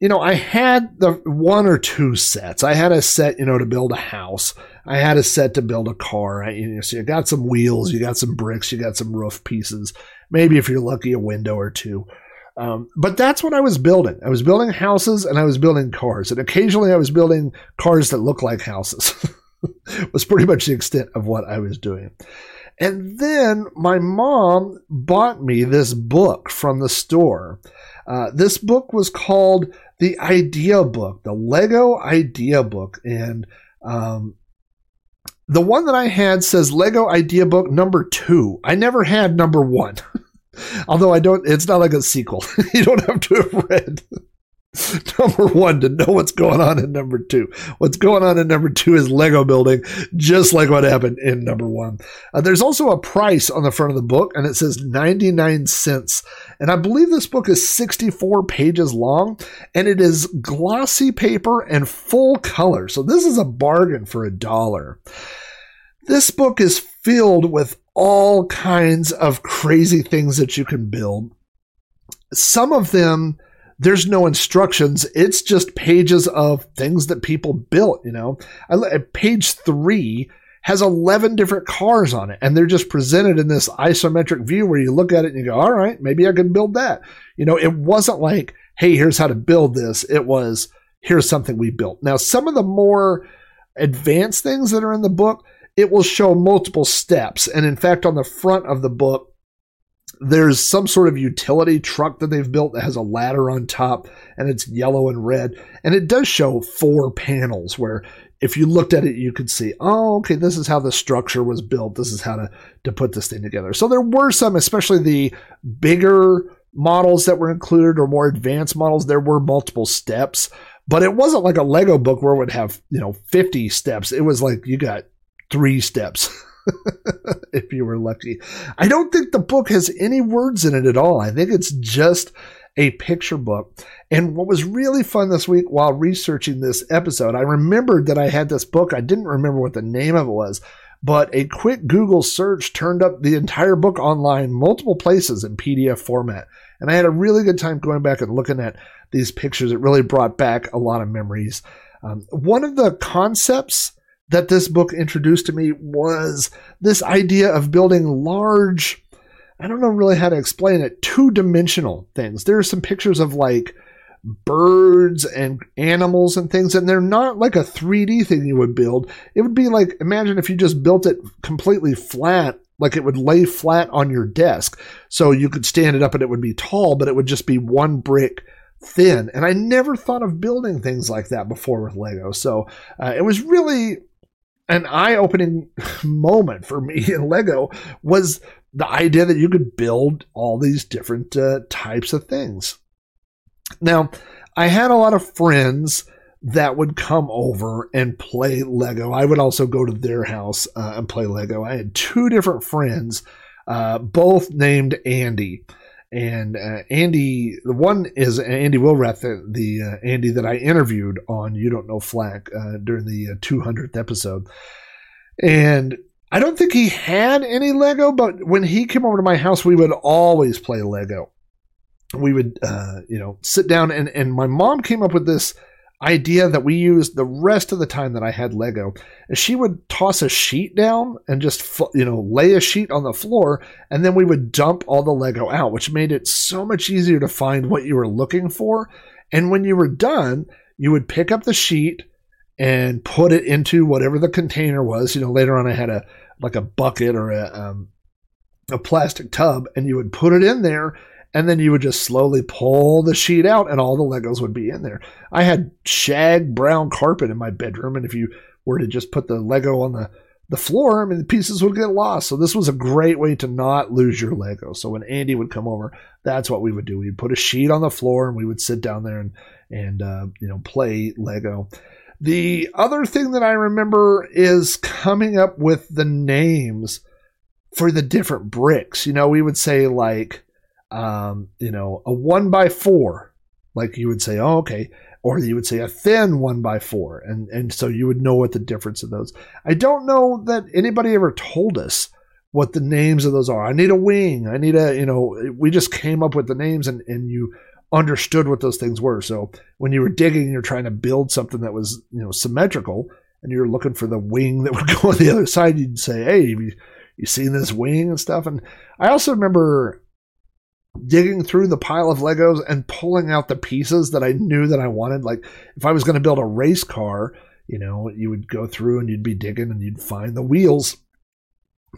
you know, I had the one or two sets. I had a set, you know, to build a house. I had a set to build a car. I, you know, so you got some wheels, you got some bricks, you got some roof pieces. Maybe if you're lucky, a window or two. Um, but that's what I was building. I was building houses and I was building cars, and occasionally I was building cars that look like houses. was pretty much the extent of what I was doing. And then my mom bought me this book from the store. Uh, this book was called the Idea Book, the Lego Idea Book, and um, the one that I had says Lego Idea Book number two. I never had number one. Although I don't, it's not like a sequel. you don't have to have read number one to know what's going on in number two. What's going on in number two is Lego building, just like what happened in number one. Uh, there's also a price on the front of the book, and it says 99 cents. And I believe this book is 64 pages long, and it is glossy paper and full color. So this is a bargain for a dollar. This book is filled with all kinds of crazy things that you can build. Some of them, there's no instructions. It's just pages of things that people built, you know. I, page three has 11 different cars on it, and they're just presented in this isometric view where you look at it and you go, all right, maybe I can build that. You know, it wasn't like, hey, here's how to build this. It was, here's something we built. Now, some of the more advanced things that are in the book, it will show multiple steps. And in fact, on the front of the book, there's some sort of utility truck that they've built that has a ladder on top and it's yellow and red. And it does show four panels where if you looked at it, you could see, oh, okay, this is how the structure was built. This is how to, to put this thing together. So there were some, especially the bigger models that were included or more advanced models, there were multiple steps. But it wasn't like a Lego book where it would have, you know, 50 steps. It was like you got three steps. if you were lucky. I don't think the book has any words in it at all. I think it's just a picture book. And what was really fun this week while researching this episode, I remembered that I had this book. I didn't remember what the name of it was, but a quick Google search turned up the entire book online, multiple places in PDF format. And I had a really good time going back and looking at these pictures. It really brought back a lot of memories. Um, one of the concepts that this book introduced to me was this idea of building large, I don't know really how to explain it, two dimensional things. There are some pictures of like birds and animals and things, and they're not like a 3D thing you would build. It would be like, imagine if you just built it completely flat like it would lay flat on your desk. So you could stand it up and it would be tall, but it would just be one brick thin. And I never thought of building things like that before with Lego. So uh, it was really an eye-opening moment for me in Lego was the idea that you could build all these different uh, types of things. Now, I had a lot of friends that would come over and play Lego. I would also go to their house uh, and play Lego. I had two different friends, uh, both named Andy and uh, Andy, the one is Andy Wilrath, the, the uh, Andy that I interviewed on You Don't Know Flack uh, during the 200th uh, episode. And I don't think he had any Lego, but when he came over to my house, we would always play Lego. We would, uh, you know, sit down, and, and my mom came up with this idea that we used the rest of the time that I had Lego. And she would toss a sheet down and just, you know, lay a sheet on the floor, and then we would dump all the Lego out, which made it so much easier to find what you were looking for. And when you were done, you would pick up the sheet and put it into whatever the container was. You know, later on I had a like a bucket or a um, a plastic tub, and you would put it in there and then you would just slowly pull the sheet out and all the Legos would be in there. I had shag brown carpet in my bedroom, and if you were to just put the Lego on the, the floor, I mean, the pieces would get lost. So this was a great way to not lose your Lego. So when Andy would come over, that's what we would do. We'd put a sheet on the floor and we would sit down there and, and uh, you know, play Lego. The other thing that I remember is coming up with the names for the different bricks. You know, we would say like, um, you know, a one by four, like you would say, oh, okay, or you would say a thin one by four, and and so you would know what the difference of those. I don't know that anybody ever told us what the names of those are. I need a wing. I need a you know. We just came up with the names, and and you understood what those things were. So when you were digging, you're trying to build something that was you know symmetrical, and you're looking for the wing that would go on the other side. You'd say, "Hey, you, you seen this wing and stuff?" And I also remember digging through the pile of Legos and pulling out the pieces that I knew that I wanted. Like if I was going to build a race car, you know, you would go through and you'd be digging and you'd find the wheels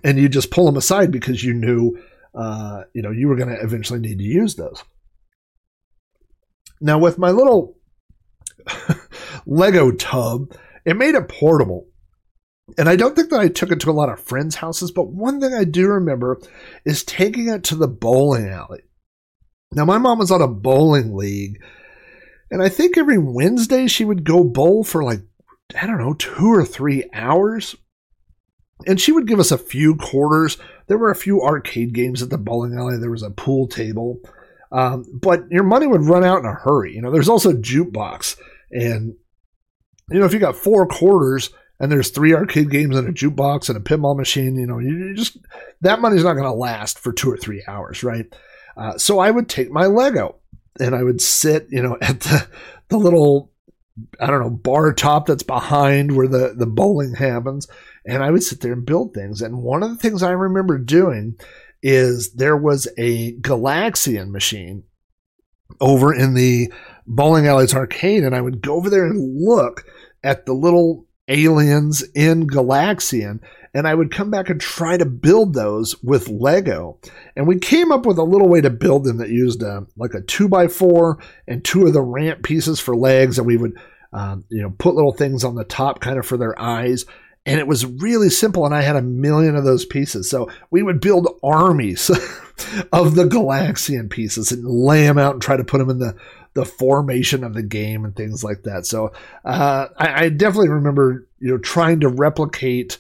and you just pull them aside because you knew, uh, you know, you were going to eventually need to use those. Now with my little Lego tub, it made it portable. And I don't think that I took it to a lot of friends' houses, but one thing I do remember is taking it to the bowling alley. Now, my mom was on a bowling league, and I think every Wednesday she would go bowl for like, I don't know, two or three hours. And she would give us a few quarters. There were a few arcade games at the bowling alley, there was a pool table. Um, but your money would run out in a hurry. You know, there's also jukebox. And, you know, if you got four quarters, and there's three arcade games and a jukebox and a pinball machine, you know, you just that money's not going to last for two or three hours, right? Uh, so I would take my Lego and I would sit, you know, at the the little I don't know bar top that's behind where the the bowling happens, and I would sit there and build things. And one of the things I remember doing is there was a Galaxian machine over in the bowling alleys arcade, and I would go over there and look at the little aliens in Galaxian, and I would come back and try to build those with Lego. And we came up with a little way to build them that used uh, like a two by four and two of the ramp pieces for legs, and we would um, you know put little things on the top kind of for their eyes. And it was really simple, and I had a million of those pieces. So we would build armies of the Galaxian pieces and lay them out and try to put them in the the formation of the game and things like that. So uh, I, I, definitely remember you know trying to replicate,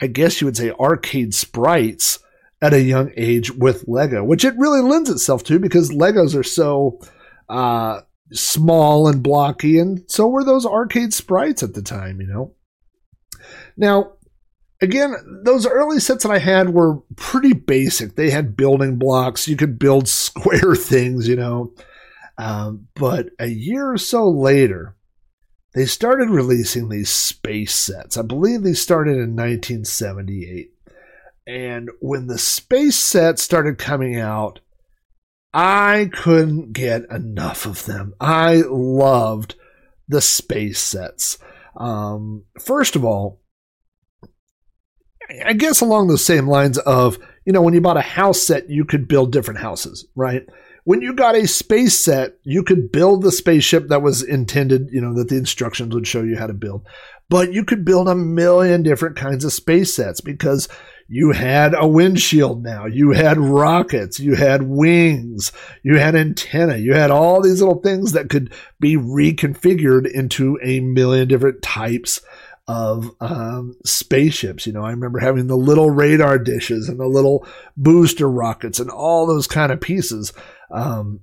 I guess you would say, arcade sprites at a young age with Lego, which it really lends itself to because Legos are so uh, small and blocky, and so were those arcade sprites at the time. You know. Now, again, those early sets that I had were pretty basic. They had building blocks. You could build square things, you know. Um, but a year or so later, they started releasing these space sets. I believe they started in 1978. And when the space sets started coming out, I couldn't get enough of them. I loved the space sets. Um, first of all, I guess along the same lines of, you know, when you bought a house set, you could build different houses, right? When you got a space set, you could build the spaceship that was intended, you know, that the instructions would show you how to build. But you could build a million different kinds of space sets because you had a windshield now, you had rockets, you had wings, you had antenna, you had all these little things that could be reconfigured into a million different types of um, spaceships. You know, I remember having the little radar dishes and the little booster rockets and all those kind of pieces um,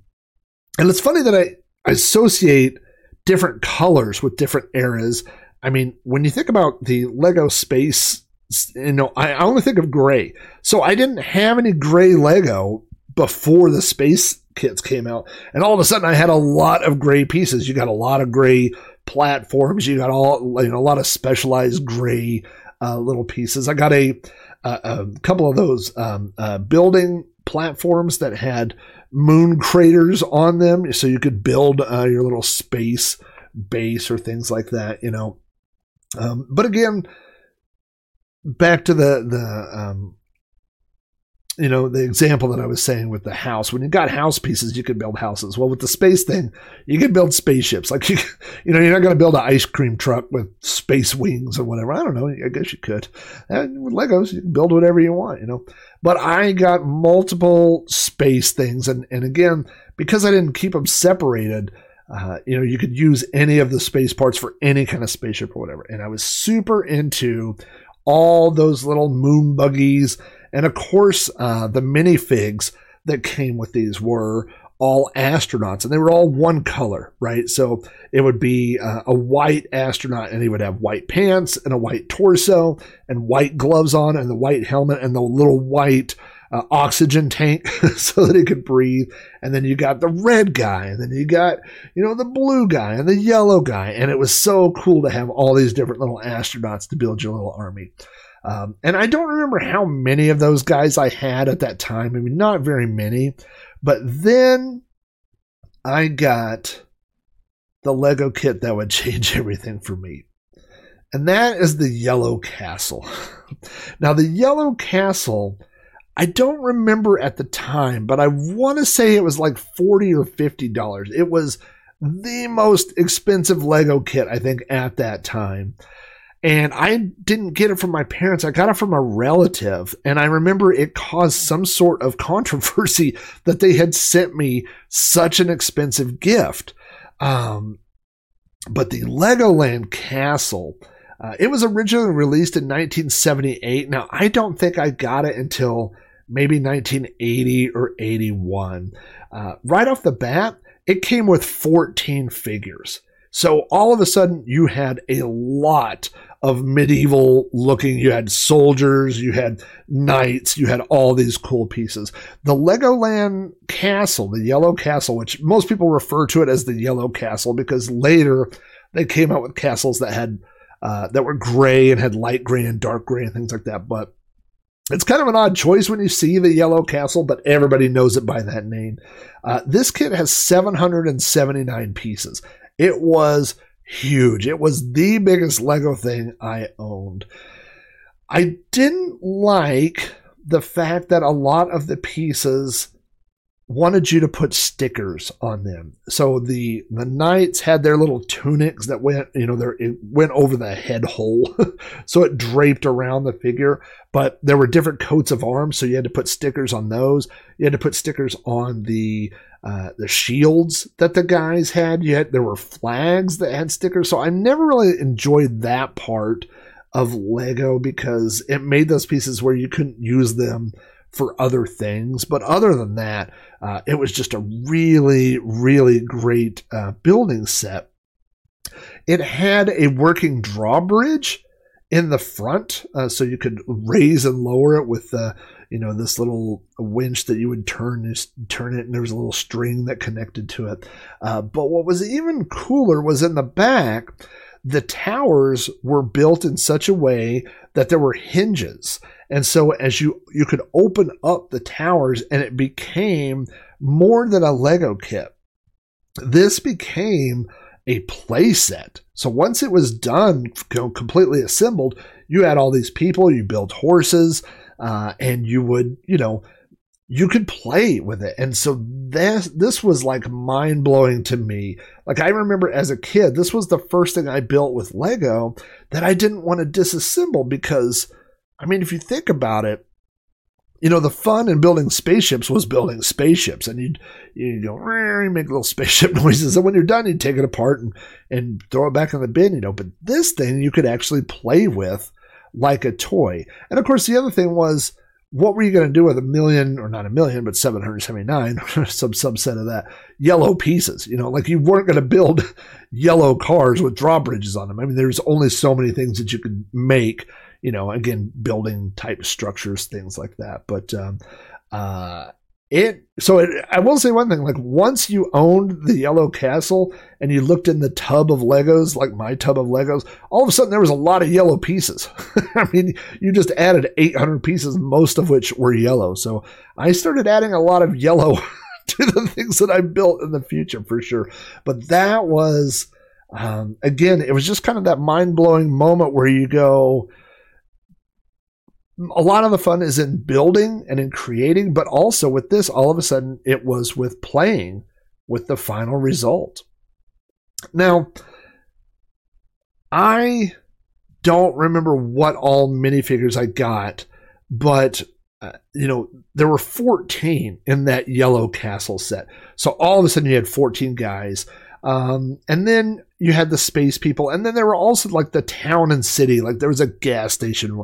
and it's funny that I, I associate different colors with different eras. I mean, when you think about the Lego space, you know, I, I only think of gray. So I didn't have any gray Lego before the space kits came out. And all of a sudden I had a lot of gray pieces. You got a lot of gray platforms. You got all, you know, a lot of specialized gray uh, little pieces. I got a, a, a couple of those um, uh, building platforms that had moon craters on them, so you could build uh, your little space base or things like that. You know, um, but again, back to the the um, you know the example that I was saying with the house. When you got house pieces, you could build houses. Well, with the space thing, you can build spaceships. Like you, you know, you're not going to build an ice cream truck with space wings or whatever. I don't know. I guess you could. And with Legos, you can build whatever you want. You know, but I got multiple space things, and and again, because I didn't keep them separated, uh, you know, you could use any of the space parts for any kind of spaceship or whatever. And I was super into all those little moon buggies, and of course, uh, the minifigs that came with these were all astronauts, and they were all one color, right? So it would be uh, a white astronaut, and he would have white pants and a white torso and white gloves on, and the white helmet and the little white uh, oxygen tank so that he could breathe. And then you got the red guy, and then you got, you know, the blue guy and the yellow guy. And it was so cool to have all these different little astronauts to build your little army. Um, and I don't remember how many of those guys I had at that time. I mean, not very many. But then I got the Lego kit that would change everything for me. And that is the Yellow Castle. now, the Yellow Castle I don't remember at the time, but I want to say it was like 40 or 50 dollars. It was the most expensive Lego kit I think at that time. And I didn't get it from my parents. I got it from a relative. And I remember it caused some sort of controversy that they had sent me such an expensive gift. Um, but the Legoland Castle, uh, it was originally released in 1978. Now, I don't think I got it until maybe 1980 or 81. Uh, right off the bat, it came with 14 figures. So all of a sudden, you had a lot of medieval looking. You had soldiers, you had knights, you had all these cool pieces. The Legoland Castle, the Yellow Castle, which most people refer to it as the Yellow Castle because later they came out with castles that had uh, that were gray and had light gray and dark gray and things like that. But it's kind of an odd choice when you see the Yellow Castle, but everybody knows it by that name. Uh, this kit has 779 pieces. It was huge. It was the biggest Lego thing I owned. I didn't like the fact that a lot of the pieces wanted you to put stickers on them. So the the knights had their little tunics that went, you know, there it went over the head hole, so it draped around the figure. But there were different coats of arms, so you had to put stickers on those. You had to put stickers on the uh, the shields that the guys had. Yet there were flags that had stickers. So I never really enjoyed that part of Lego because it made those pieces where you couldn't use them for other things. But other than that, uh, it was just a really, really great uh, building set. It had a working drawbridge in the front, uh, so you could raise and lower it with uh, you know this little winch that you would turn turn it, and there was a little string that connected to it. Uh, but what was even cooler was in the back. The towers were built in such a way that there were hinges and so as you you could open up the towers and it became more than a Lego kit. This became a playset. So once it was done, completely assembled, you had all these people, you built horses, uh, and you would, you know, you could play with it. And so this this was like mind blowing to me. Like I remember as a kid, this was the first thing I built with Lego that I didn't want to disassemble because I mean, if you think about it, you know, the fun in building spaceships was building spaceships, and you'd you go you make little spaceship noises, and when you're done, you'd take it apart and and throw it back in the bin, you know. But this thing you could actually play with like a toy, and of course, the other thing was what were you going to do with a million or not a million but 779 some subset of that yellow pieces you know like you weren't going to build yellow cars with drawbridges on them i mean there's only so many things that you could make you know, again, building type structures, things like that. But um, uh, it so it, I will say one thing: like once you owned the Yellow Castle and you looked in the tub of Legos, like my tub of Legos, all of a sudden there was a lot of yellow pieces. I mean, you just added 800 pieces, most of which were yellow. So I started adding a lot of yellow to the things that I built in the future for sure. But that was. Um, again, it was just kind of that mind blowing moment where you go, a lot of the fun is in building and in creating, but also with this, all of a sudden, it was with playing with the final result. Now, I don't remember what all minifigures I got, but uh, you know, there were 14 in that yellow castle set. So all of a sudden you had 14 guys. Um, and then you had the space people. And then there were also like the town and city. Like there was a gas station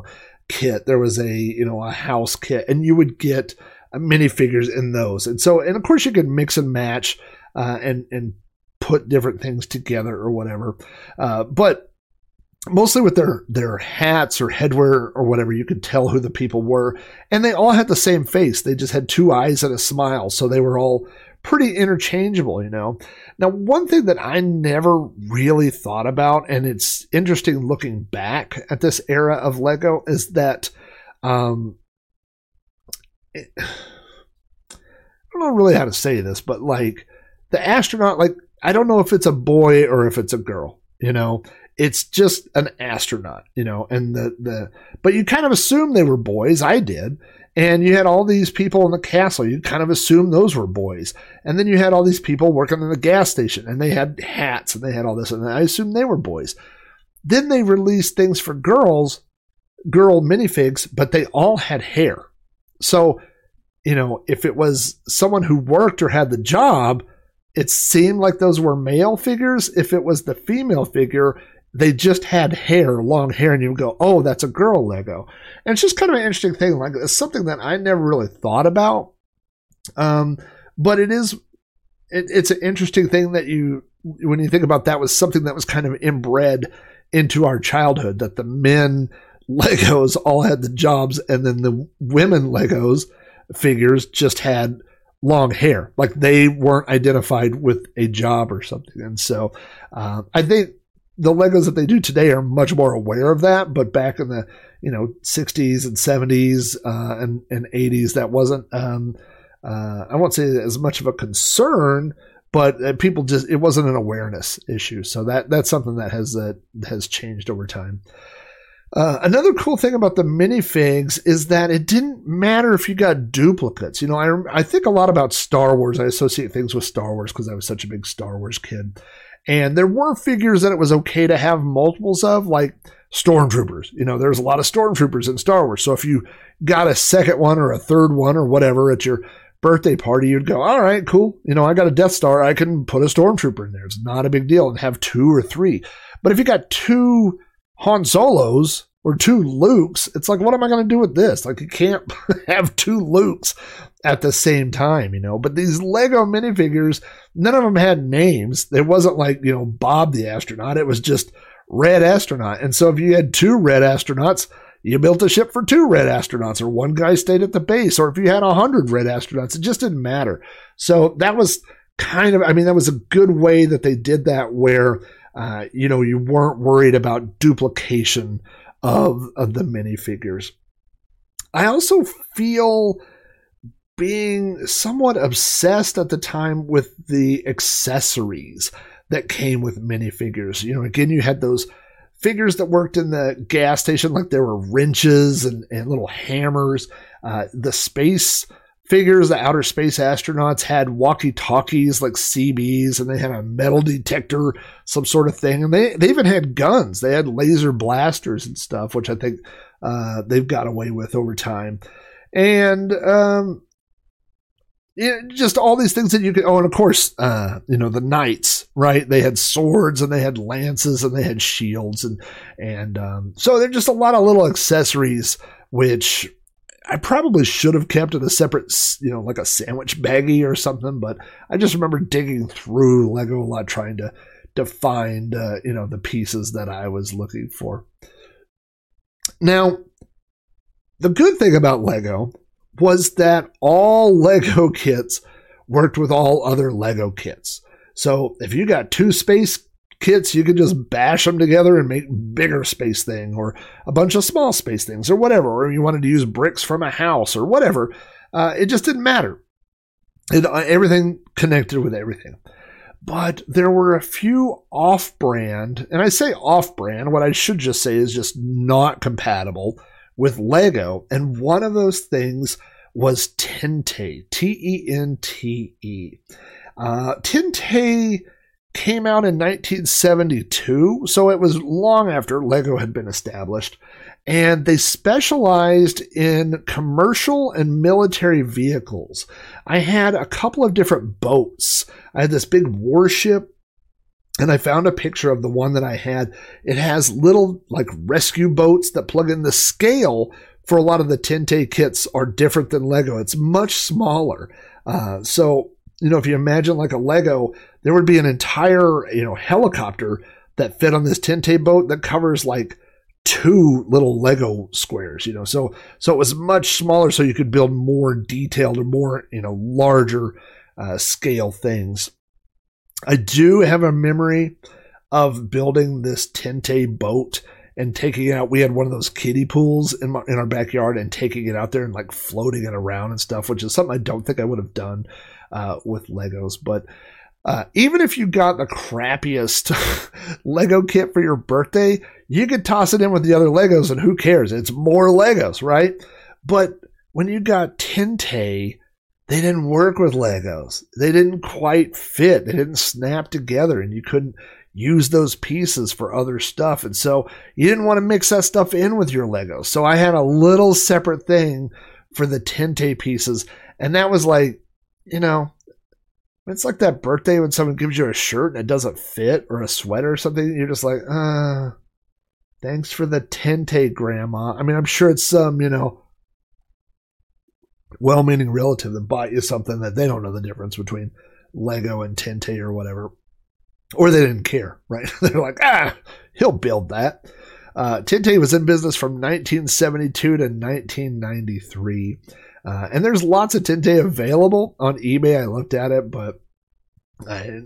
kit. There was a, you know, a house kit and you would get minifigures in those. And so, and of course, you could mix and match uh, and and put different things together or whatever. Uh, but mostly with their their hats or headwear or whatever, you could tell who the people were, and they all had the same face. They just had two eyes and a smile, so they were all pretty interchangeable, you know. Now, one thing that I never really thought about, and it's interesting looking back at this era of Lego, is that um, it, I don't know really how to say this, but like the astronaut, like I don't know if it's a boy or if it's a girl, you know. It's just an astronaut, you know, and the the but you kind of assume they were boys. I did. And you had all these people in the castle. You kind of assumed those were boys. And then you had all these people working in the gas station and they had hats and they had all this. And I assumed they were boys. Then they released things for girls, girl minifigs, but they all had hair. So, you know, if it was someone who worked or had the job, it seemed like those were male figures. If it was the female figure, they just had hair, long hair, and you go, oh, that's a girl Lego. And it's just kind of an interesting thing. Like it's something that I never really thought about. Um, but it is, it, it's an interesting thing that you, when you think about that, was something that was kind of inbred into our childhood that the men Legos all had the jobs, and then the women Legos figures just had long hair, like they weren't identified with a job or something. And so, uh, I think the Legos that they do today are much more aware of that, but back in the you know 60s and 70s uh, and and 80s, that wasn't um, uh, I won't say as much of a concern, but uh, people just it wasn't an awareness issue. So that that's something that has uh, has changed over time. Uh, another cool thing about the minifigs is that it didn't matter if you got duplicates. You know, I I think a lot about Star Wars. I associate things with Star Wars because I was such a big Star Wars kid. And there were figures that it was okay to have multiples of, like stormtroopers. You know, there's a lot of stormtroopers in Star Wars. So if you got a second one or a third one or whatever at your birthday party, you'd go, all right, cool. You know, I got a Death Star. I can put a stormtrooper in there. It's not a big deal and have two or three. But if you got two Han Solos or two Lukes, it's like, what am I going to do with this? Like, you can't have two Lukes at the same time, you know. But these Lego minifigures, none of them had names. It wasn't like, you know, Bob the astronaut. It was just Red Astronaut. And so if you had two Red Astronauts, you built a ship for two Red Astronauts, or one guy stayed at the base, or if you had a hundred Red Astronauts, it just didn't matter. So that was kind of, I mean, that was a good way that they did that where, uh, you know, you weren't worried about duplication of, of the minifigures. I also feel being somewhat obsessed at the time with the accessories that came with minifigures. You know, again, you had those figures that worked in the gas station, like there were wrenches and, and little hammers. Uh, the space figures, the outer space astronauts had walkie talkies like CBs, and they had a metal detector, some sort of thing. And they, they even had guns. They had laser blasters and stuff, which I think uh, they've got away with over time. And um, know, just all these things that you could. Oh, and of course, uh, you know the knights, right? They had swords and they had lances and they had shields and and um, so they're just a lot of little accessories which I probably should have kept it in a separate, you know, like a sandwich baggie or something. But I just remember digging through Lego a lot, trying to to find, uh, you know, the pieces that I was looking for. Now, the good thing about Lego was that all Lego kits worked with all other Lego kits. So if you got two space kits, you could just bash them together and make bigger space thing or a bunch of small space things or whatever. Or you wanted to use bricks from a house or whatever. Uh, it just didn't matter. It, uh, everything connected with everything. But there were a few off brand, and I say off brand, what I should just say is just not compatible with Lego. And one of those things was Tente, T E N T E. Uh, Tente came out in 1972, so it was long after Lego had been established. And they specialized in commercial and military vehicles. I had a couple of different boats. I had this big warship and I found a picture of the one that I had. It has little like rescue boats that plug in the scale for a lot of the Tente kits are different than Lego. It's much smaller. Uh, so, you know, if you imagine like a Lego, there would be an entire, you know, helicopter that fit on this Tente boat that covers like two little Lego squares, you know. So so it was much smaller so you could build more detailed or more, you know, larger uh, scale things. I do have a memory of building this Tente boat and taking it out. We had one of those kiddie pools in my, in our backyard and taking it out there and like floating it around and stuff, which is something I don't think I would have done uh, with Legos. But uh, even if you got the crappiest Lego kit for your birthday, you could toss it in with the other Legos and who cares? It's more Legos, right? But when you got Tente, they didn't work with Legos. They didn't quite fit. They didn't snap together and you couldn't use those pieces for other stuff. And so you didn't want to mix that stuff in with your Legos. So I had a little separate thing for the Tente pieces. And that was like, you know, it's like that birthday when someone gives you a shirt and it doesn't fit or a sweater or something. You're just like, uh, thanks for the Tente, Grandma. I mean, I'm sure it's some, you know, well meaning relative that bought you something that they don't know the difference between Lego and Tente or whatever. Or they didn't care, right? They're like, ah, he'll build that. Uh, Tente was in business from 1972 to 1993. Uh, and there's lots of Tente available on eBay. I looked at it, but I,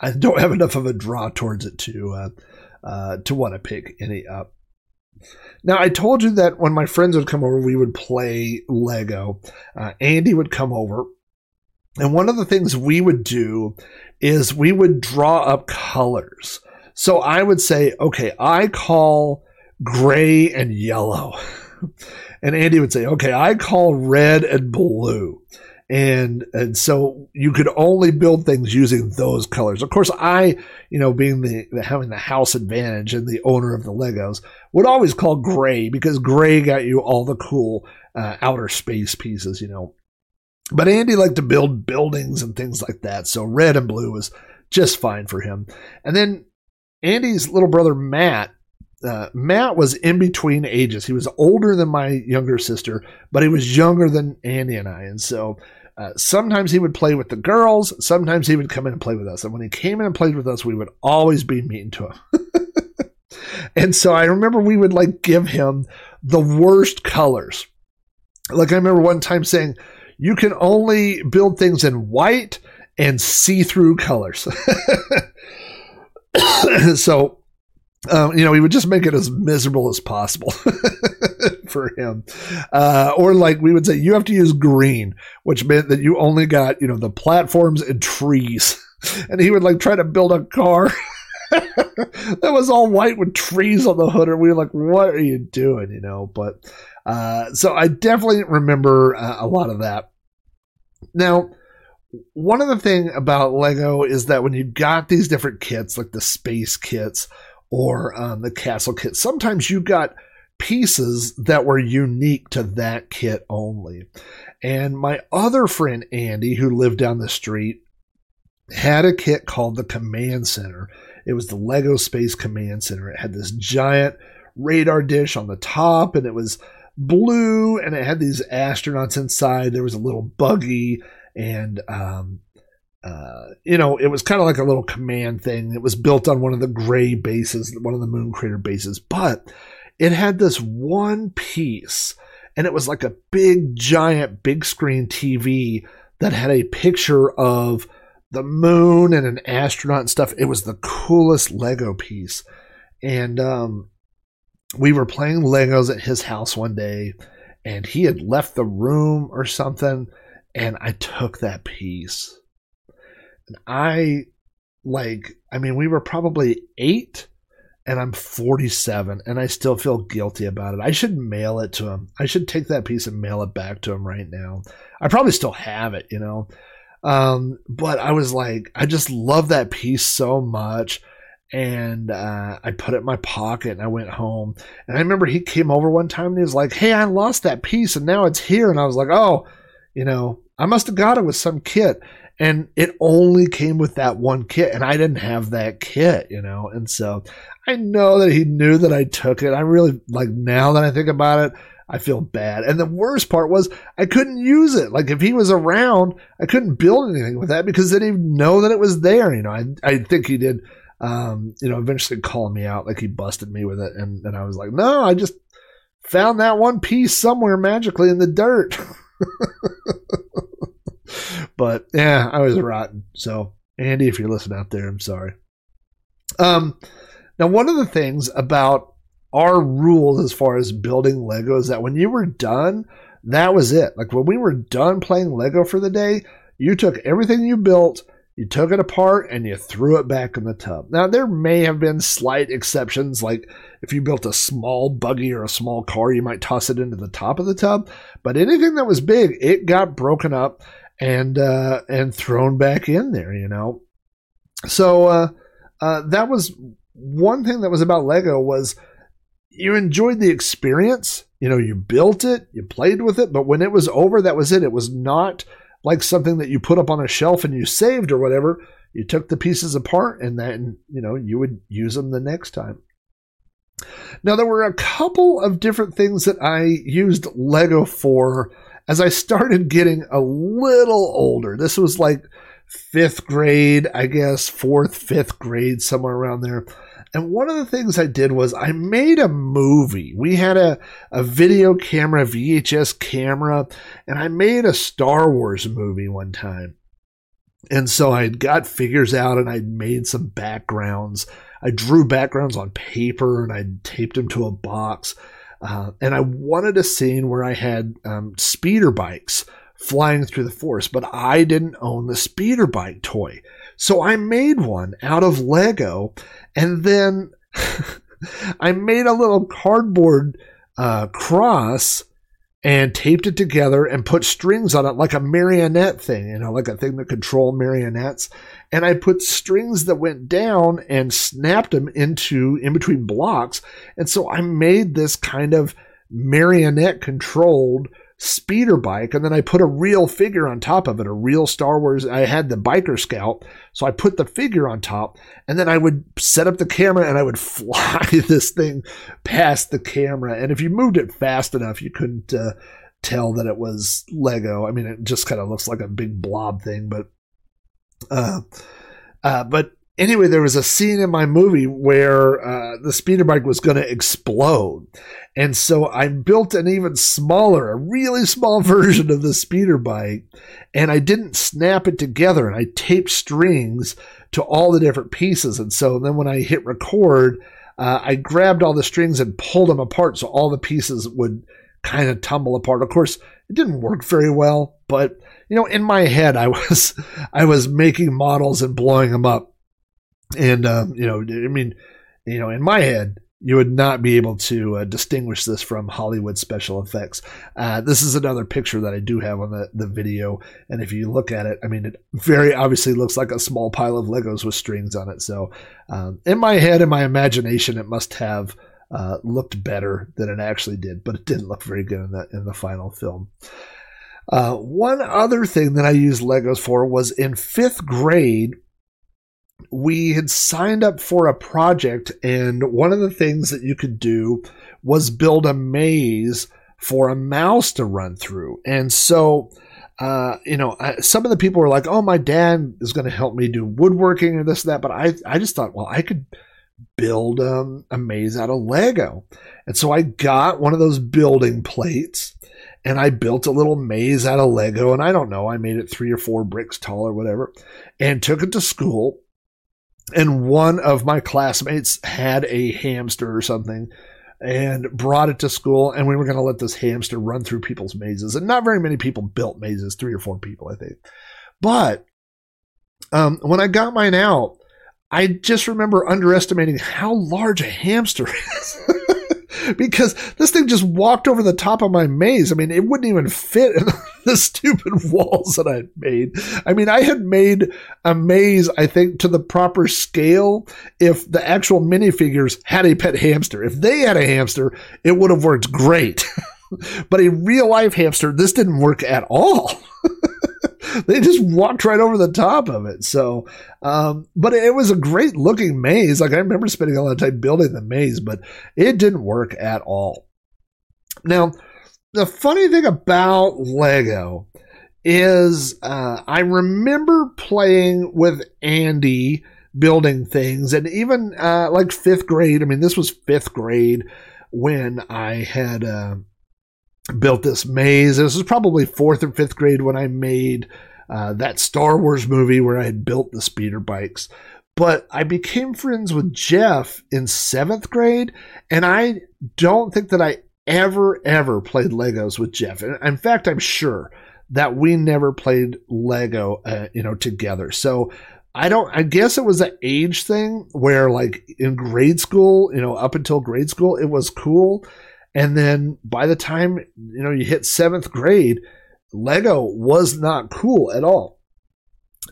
I don't have enough of a draw towards it to uh, uh, to want to pick any up. Now, I told you that when my friends would come over, we would play Lego. Uh, Andy would come over. And one of the things we would do is we would draw up colors. So I would say, okay, I call gray and yellow. And Andy would say, okay, I call red and blue. And, and so you could only build things using those colors. Of course, I, you know, being the, the having the house advantage and the owner of the Legos would always call gray because gray got you all the cool uh, outer space pieces, you know. But Andy liked to build buildings and things like that. So red and blue was just fine for him. And then Andy's little brother Matt uh, Matt was in between ages. He was older than my younger sister, but he was younger than Andy and I. And so uh, sometimes he would play with the girls, sometimes he would come in and play with us. And when he came in and played with us, we would always be mean to him. and so I remember we would like give him the worst colors. Like I remember one time saying, you can only build things in white and see through colors. so um, you know, he would just make it as miserable as possible for him. Uh, or like we would say, you have to use green, which meant that you only got, you know, the platforms and trees. And he would like try to build a car that was all white with trees on the hood. And we were like, what are you doing? You know, but, uh, so I definitely remember uh, a lot of that. Now, one of the thing about Lego is that when you got these different kits, like the space kits, or um, the castle kit. Sometimes you got pieces that were unique to that kit only. And my other friend Andy, who lived down the street, had a kit called the Command Center. It was the Lego Space Command Center. It had this giant radar dish on the top, and it was blue, and it had these astronauts inside. There was a little buggy, and um, uh, you know, it was kind of like a little command thing. It was built on one of the gray bases, one of the moon crater bases, but it had this one piece and it was like a big, giant, big screen TV that had a picture of the moon and an astronaut and stuff. It was the coolest Lego piece. And um, we were playing Legos at his house one day and he had left the room or something. And I took that piece and I like, I mean, we were probably eight and I'm 47 and I still feel guilty about it. I should mail it to him. I should take that piece and mail it back to him right now. I probably still have it, you know. Um, but I was like, I just love that piece so much. And uh, I put it in my pocket and I went home. And I remember he came over one time and he was like, Hey, I lost that piece and now it's here. And I was like, Oh, you know, I must have got it with some kit and it only came with that one kit and i didn't have that kit you know and so i know that he knew that i took it i really like now that i think about it I feel bad. And the worst part was I couldn't use it. Like if he was around, I couldn't build anything with that because they didn't know that it was there. You know, I I think he did um, you know, eventually call me out like he busted me with it and, and I was like, No, I just found that one piece somewhere magically in the dirt. but yeah, I was rotten. So Andy, if you're listening out there, I'm sorry. Um now one of the things about our rules as far as building Lego is that when you were done, that was it. Like when we were done playing Lego for the day, you took everything you built, you took it apart, and you threw it back in the tub. Now, there may have been slight exceptions, like if you built a small buggy or a small car, you might toss it into the top of the tub. But anything that was big, it got broken up and uh, and thrown back in there. You know, so uh, uh, that was one thing that was about Lego was you enjoyed the experience. You know, you built it, you played with it, but when it was over, that was it. It was not like something that you put up on a shelf and you saved or whatever. You took the pieces apart and then, you know, you would use them the next time. Now, there were a couple of different things that I used Lego for as I started getting a little older. This was like fifth grade, I guess, fourth, fifth grade, somewhere around there. And one of the things I did was I made a movie. We had a, a video camera, VHS camera, and I made a Star Wars movie one time. And so I got figures out and I made some backgrounds. I drew backgrounds on paper and I taped them to a box. Uh, and I wanted a scene where I had um, speeder bikes flying through the forest, but I didn't own the speeder bike toy. So I made one out of Lego and then I made a little cardboard uh, cross and taped it together and put strings on it like a marionette thing, you know, like a thing that control marionettes. And I put strings that went down and snapped them into in between blocks. And so I made this kind of marionette controlled speeder bike and then I put a real figure on top of it, a real Star Wars. I had the biker scout, so I put the figure on top and then I would set up the camera and I would fly this thing past the camera. And if you moved it fast enough, you couldn't uh, tell that it was Lego. I mean, it just kind of looks like a big blob thing, but uh, uh, but anyway, there was a scene in my movie where uh, the speeder bike was going to explode. And so I built an even smaller, a really small version of the speeder bike, and I didn't snap it together. And I taped strings to all the different pieces. And so then when I hit record, uh, I grabbed all the strings and pulled them apart so all the pieces would kind of tumble apart. Of course, it didn't work very well, but you know, in my head, I was I was making models and blowing them up and, um, you know, I mean, you know, in my head, you would not be able to uh, distinguish this from Hollywood special effects. Uh, this is another picture that I do have on the, the video. And if you look at it, I mean, it very obviously looks like a small pile of Legos with strings on it. So um, in my head, in my imagination, it must have uh, looked better than it actually did, but it didn't look very good in the, in the final film. Uh, one other thing that I used Legos for was in fifth grade, we had signed up for a project, and one of the things that you could do was build a maze for a mouse to run through. And so, uh, you know, I, some of the people were like, "Oh, my dad is going to help me do woodworking or this and that," but I, I just thought, well, I could build um, a maze out of Lego, and so I got one of those building plates. And I built a little maze out of Lego, and I don't know, I made it three or four bricks tall or whatever, and took it to school and one of my classmates had a hamster or something and brought it to school and we were going to let this hamster run through people's mazes and not very many people built mazes three or four people i think. But um, when i got mine out i just remember underestimating how large a hamster is because this thing just walked over the top of my maze. I mean, it wouldn't even fit in the stupid walls that I had made. I mean, I had made a maze, I think, to the proper scale if the actual minifigures had a pet hamster. If they had a hamster, it would have worked great. but a real life hamster, this didn't work at all. they just walked right over the top of it. So, um, but it was a great looking maze. Like I remember spending a lot of time building the maze, but it didn't work at all. Now, the funny thing about Lego is uh, I remember playing with Andy building things, and even uh, like fifth grade. I mean, this was fifth grade when I had uh, built this maze. This was probably fourth or fifth grade when I made uh, that Star Wars movie where I had built the speeder bikes. But I became friends with Jeff in seventh grade, and I don't think that I ever, ever played Legos with Jeff. In fact, I'm sure that we never played Lego, uh, you know, together. So I don't, I guess it was an age thing where, like, in grade school, you know, up until grade school, it was cool. And then by the time, you know, you hit seventh grade, Lego was not cool at all.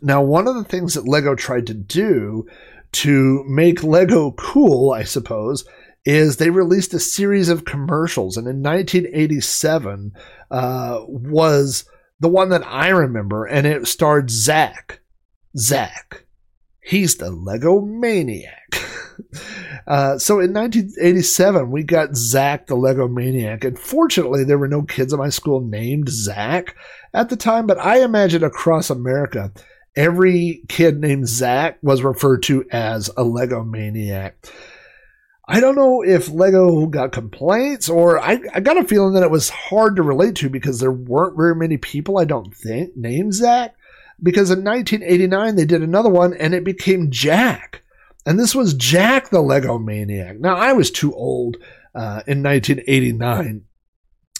Now, one of the things that Lego tried to do to make Lego cool, I suppose, is they released a series of commercials. And in 1987 uh, was the one that I remember, and it starred Zach. Zach. He's the Lego maniac. Uh, so in 1987, we got Zach the Lego Maniac. And fortunately, there were no kids in my school named Zach at the time, but I imagine across America, every kid named Zach was referred to as a Lego Maniac. I don't know if Lego got complaints or I, I got a feeling that it was hard to relate to because there weren't very many people, I don't think, named Zach. Because in 1989, they did another one and it became Jack. And this was Jack the Lego Maniac. Now, I was too old uh, in 1989.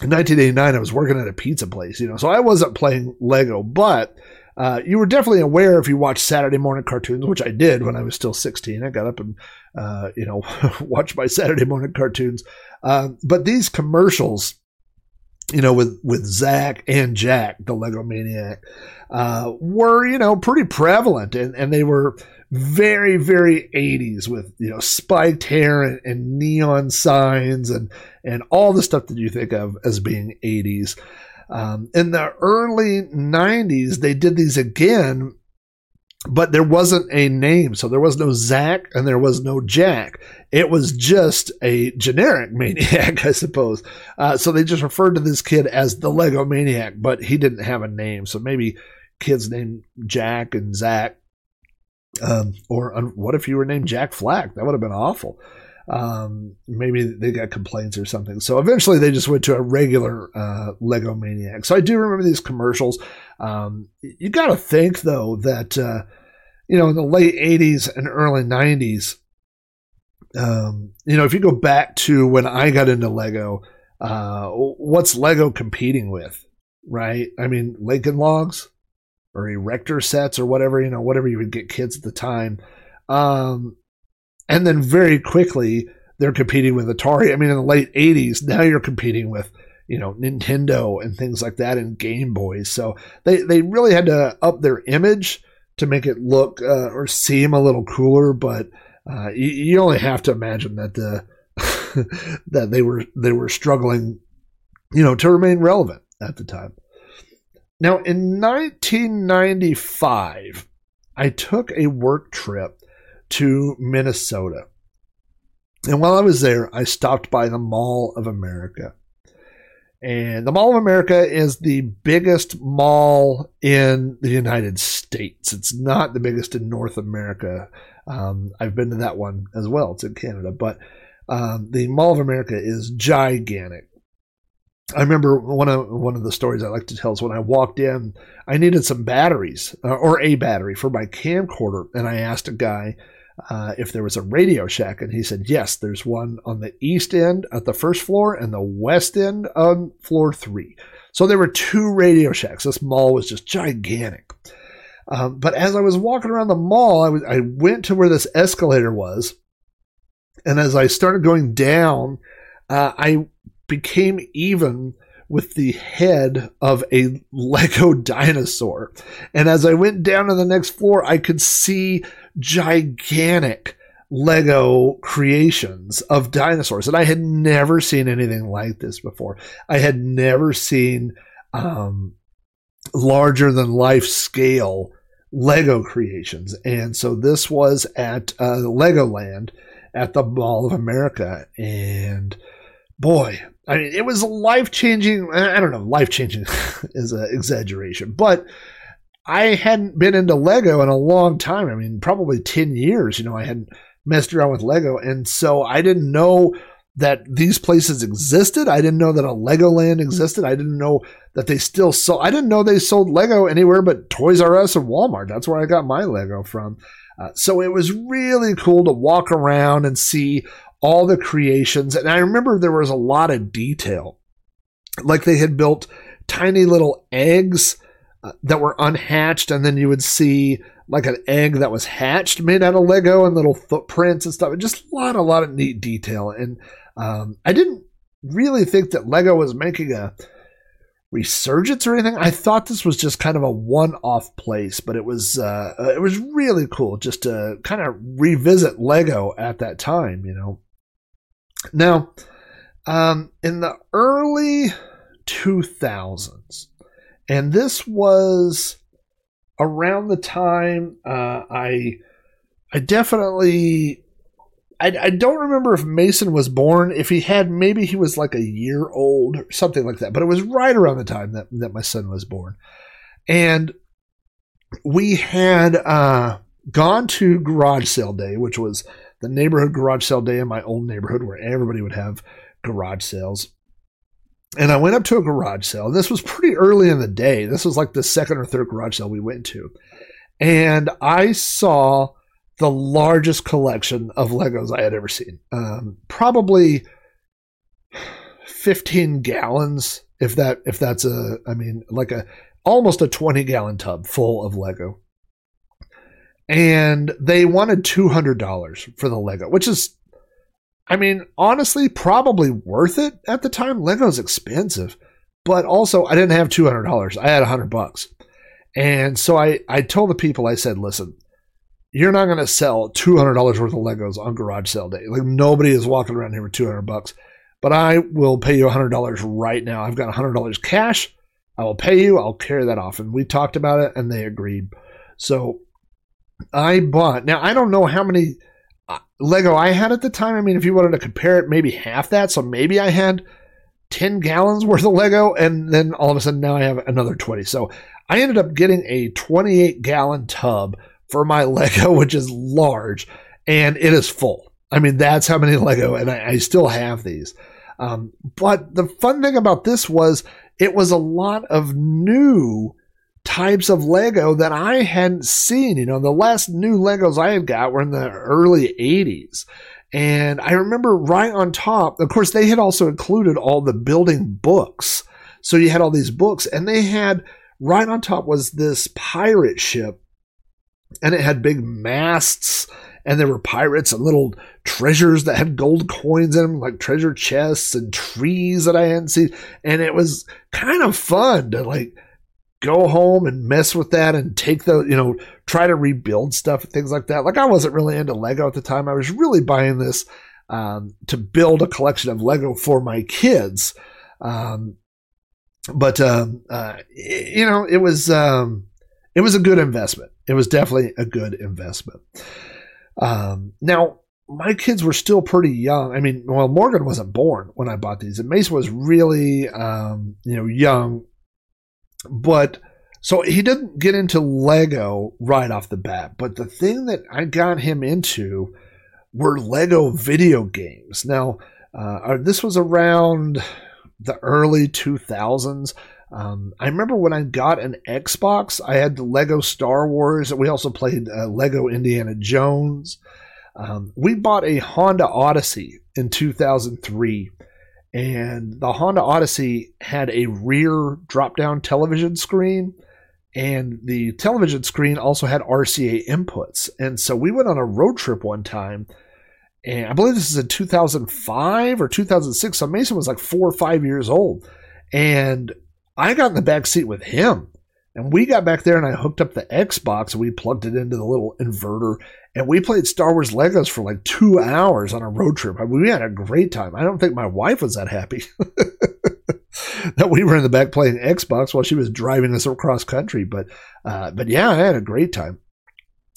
In 1989, I was working at a pizza place, you know, so I wasn't playing Lego, but uh, you were definitely aware if you watched Saturday morning cartoons, which I did when I was still 16. I got up and, uh, you know, watched my Saturday morning cartoons. Uh, but these commercials, you know, with, with Zach and Jack, the Lego Maniac, uh, were, you know, pretty prevalent and, and they were very, very 80s with, you know, spiked hair and, and neon signs and, and all the stuff that you think of as being 80s. Um, in the early 90s, they did these again, but there wasn't a name. So there was no Zach and there was no Jack. It was just a generic maniac, I suppose. Uh, so they just referred to this kid as the Lego Maniac, but he didn't have a name. So maybe kids named Jack and Zach. Um, or what if you were named Jack Flack? That would have been awful. Um, maybe they got complaints or something. So eventually they just went to a regular uh, Lego Maniac. So I do remember these commercials. Um, you got to think though that uh, you know in the late '80s and early '90s, um, you know if you go back to when I got into Lego, uh, what's Lego competing with? Right? I mean Lincoln Logs or Erector sets or whatever you know whatever you would get kids at the time. Um, and then very quickly they're competing with Atari. I mean, in the late '80s, now you're competing with you know Nintendo and things like that and Game Boys. So they they really had to up their image to make it look uh, or seem a little cooler. But uh, you, you only have to imagine that the that they were they were struggling, you know, to remain relevant at the time. Now, in 1995, I took a work trip to Minnesota. And while I was there, I stopped by the Mall of America. And the Mall of America is the biggest mall in the United States. It's not the biggest in North America. Um, I've been to that one as well. It's in Canada. But um, the Mall of America is gigantic. I remember one of one of the stories I like to tell is when I walked in, I needed some batteries uh, or a battery for my camcorder, and I asked a guy uh, if there was a Radio Shack, and he said yes. There's one on the east end at the first floor and the west end on floor three. So there were two Radio Shacks. This mall was just gigantic. Um, but as I was walking around the mall, I, was, I went to where this escalator was, and as I started going down, uh, I became even with the head of a Lego dinosaur. And as I went down to the next floor, I could see gigantic Lego creations of dinosaurs. And I had never seen anything like this before. I had never seen um, larger than life scale Lego creations. And so this was at uh, Legoland at the Mall of America. And boy, I mean, it was life changing. I don't know, life changing is an exaggeration, but I hadn't been into Lego in a long time. I mean, probably 10 years. You know, I hadn't messed around with Lego. And so I didn't know that these places existed. I didn't know that a Legoland existed. I didn't know that they still sold. I didn't know they sold Lego anywhere but Toys R Us and Walmart. That's where I got my Lego from. Uh, so it was really cool to walk around and see all the creations. And I remember there was a lot of detail. Like they had built tiny little eggs that were unhatched, and then you would see like an egg that was hatched made out of Lego and little footprints and stuff. Just a lot, a lot of neat detail. And um, I didn't really think that Lego was making a resurgence or anything. I thought this was just kind of a one-off place, but it was uh, it was really cool just to kind of revisit Lego at that time. You know, now um, in the early 2000s, and this was around the time uh, I I definitely I, I don't remember if Mason was born. If he had, maybe he was like a year old or something like that. But it was right around the time that, that my son was born. And we had uh, gone to garage sale day, which was the neighborhood garage sale day in my old neighborhood where everybody would have garage sales. And I went up to a garage sale. This was pretty early in the day. This was like the second or third garage sale we went to. And I saw the largest collection of Legos I had ever seen. Um, probably 15 gallons, if that if that's a I mean like a almost a 20 gallon tub full of Lego. And they wanted $200 for the Lego, which is I mean, honestly, probably worth it at the time. Lego's expensive, but also I didn't have $200. I had a 100 bucks. And so I, I told the people, I said, listen, you're not going to sell $200 worth of Legos on garage sale day. Like nobody is walking around here with 200 bucks, but I will pay you $100 right now. I've got $100 cash. I will pay you. I'll carry that off. And we talked about it and they agreed. So I bought, now I don't know how many Lego I had at the time. I mean, if you wanted to compare it, maybe half that. So maybe I had 10 gallons worth of Lego and then all of a sudden now I have another 20. So I ended up getting a 28 gallon tub for my Lego, which is large, and it is full. I mean, that's how many Lego, and I, I still have these. Um, but the fun thing about this was it was a lot of new types of Lego that I hadn't seen. You know, the last new Legos I had got were in the early 80s. And I remember right on top, of course, they had also included all the building books. So you had all these books, and they had right on top was this pirate ship and it had big masts and there were pirates and little treasures that had gold coins in them, like treasure chests and trees that I hadn't seen. And it was kind of fun to like go home and mess with that and take the, you know, try to rebuild stuff and things like that. Like I wasn't really into Lego at the time. I was really buying this um, to build a collection of Lego for my kids. Um, but, um, uh, you know, it was, um, it was a good investment. It was definitely a good investment. Um, now, my kids were still pretty young. I mean, well, Morgan wasn't born when I bought these, and Mason was really, um, you know, young. But so he didn't get into Lego right off the bat. But the thing that I got him into were Lego video games. Now, uh, this was around the early 2000s. Um, I remember when I got an Xbox, I had the Lego Star Wars. We also played uh, Lego Indiana Jones. Um, we bought a Honda Odyssey in 2003, and the Honda Odyssey had a rear drop down television screen, and the television screen also had RCA inputs. And so we went on a road trip one time. And I believe this is in 2005 or 2006. So Mason was like four or five years old. And I got in the back seat with him. And we got back there and I hooked up the Xbox and we plugged it into the little inverter and we played Star Wars Legos for like two hours on a road trip. I mean, we had a great time. I don't think my wife was that happy that we were in the back playing Xbox while she was driving us across country. But, uh, but yeah, I had a great time.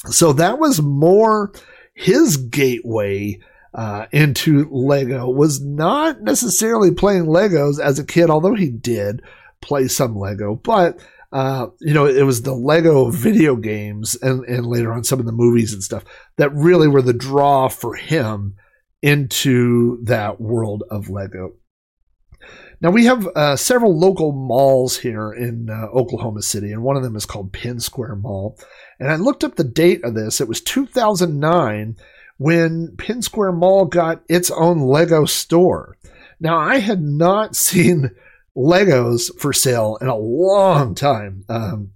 So that was more his gateway uh, into Lego was not necessarily playing Legos as a kid, although he did play some Lego, but uh, you know, it was the Lego video games and, and later on some of the movies and stuff that really were the draw for him into that world of Lego. Now we have uh, several local malls here in uh, Oklahoma City, and one of them is called Penn Square Mall. And I looked up the date of this; it was 2009 when Penn Square Mall got its own Lego store. Now I had not seen Legos for sale in a long time. Um,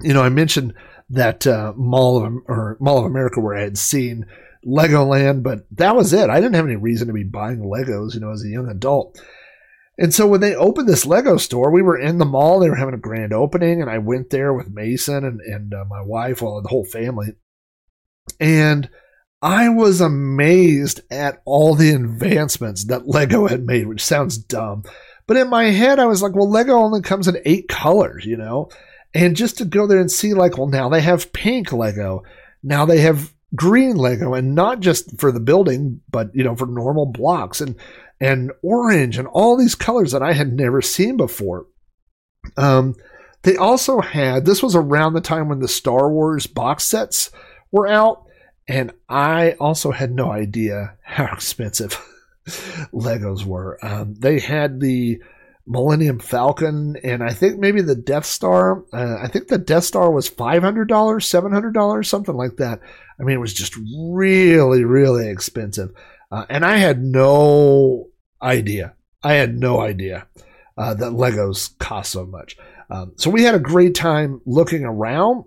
you know, I mentioned that uh, Mall of or Mall of America where I had seen Legoland, but that was it. I didn't have any reason to be buying Legos, you know, as a young adult. And so when they opened this Lego store, we were in the mall. They were having a grand opening, and I went there with Mason and, and uh, my wife, well, the whole family. And I was amazed at all the advancements that Lego had made, which sounds dumb. But in my head, I was like, well, Lego only comes in eight colors, you know? And just to go there and see, like, well, now they have pink Lego. Now they have green Lego, and not just for the building, but, you know, for normal blocks. And and orange and all these colors that I had never seen before. Um, they also had this was around the time when the Star Wars box sets were out, and I also had no idea how expensive Legos were. Um, they had the Millennium Falcon, and I think maybe the Death Star. Uh, I think the Death Star was five hundred dollars, seven hundred dollars, something like that. I mean, it was just really, really expensive. Uh, and I had no idea. I had no idea uh, that Legos cost so much. Um, so we had a great time looking around,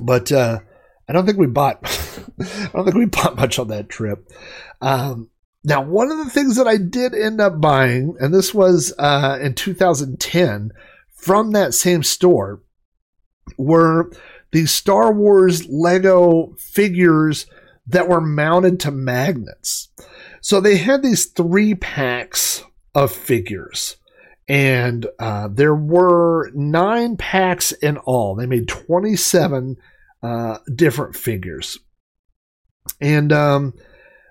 but uh, I don't think we bought. I don't think we bought much on that trip. Um, now, one of the things that I did end up buying, and this was uh, in 2010 from that same store, were these Star Wars Lego figures that were mounted to magnets. So they had these three packs of figures, and uh, there were nine packs in all. They made 27 uh, different figures. And um,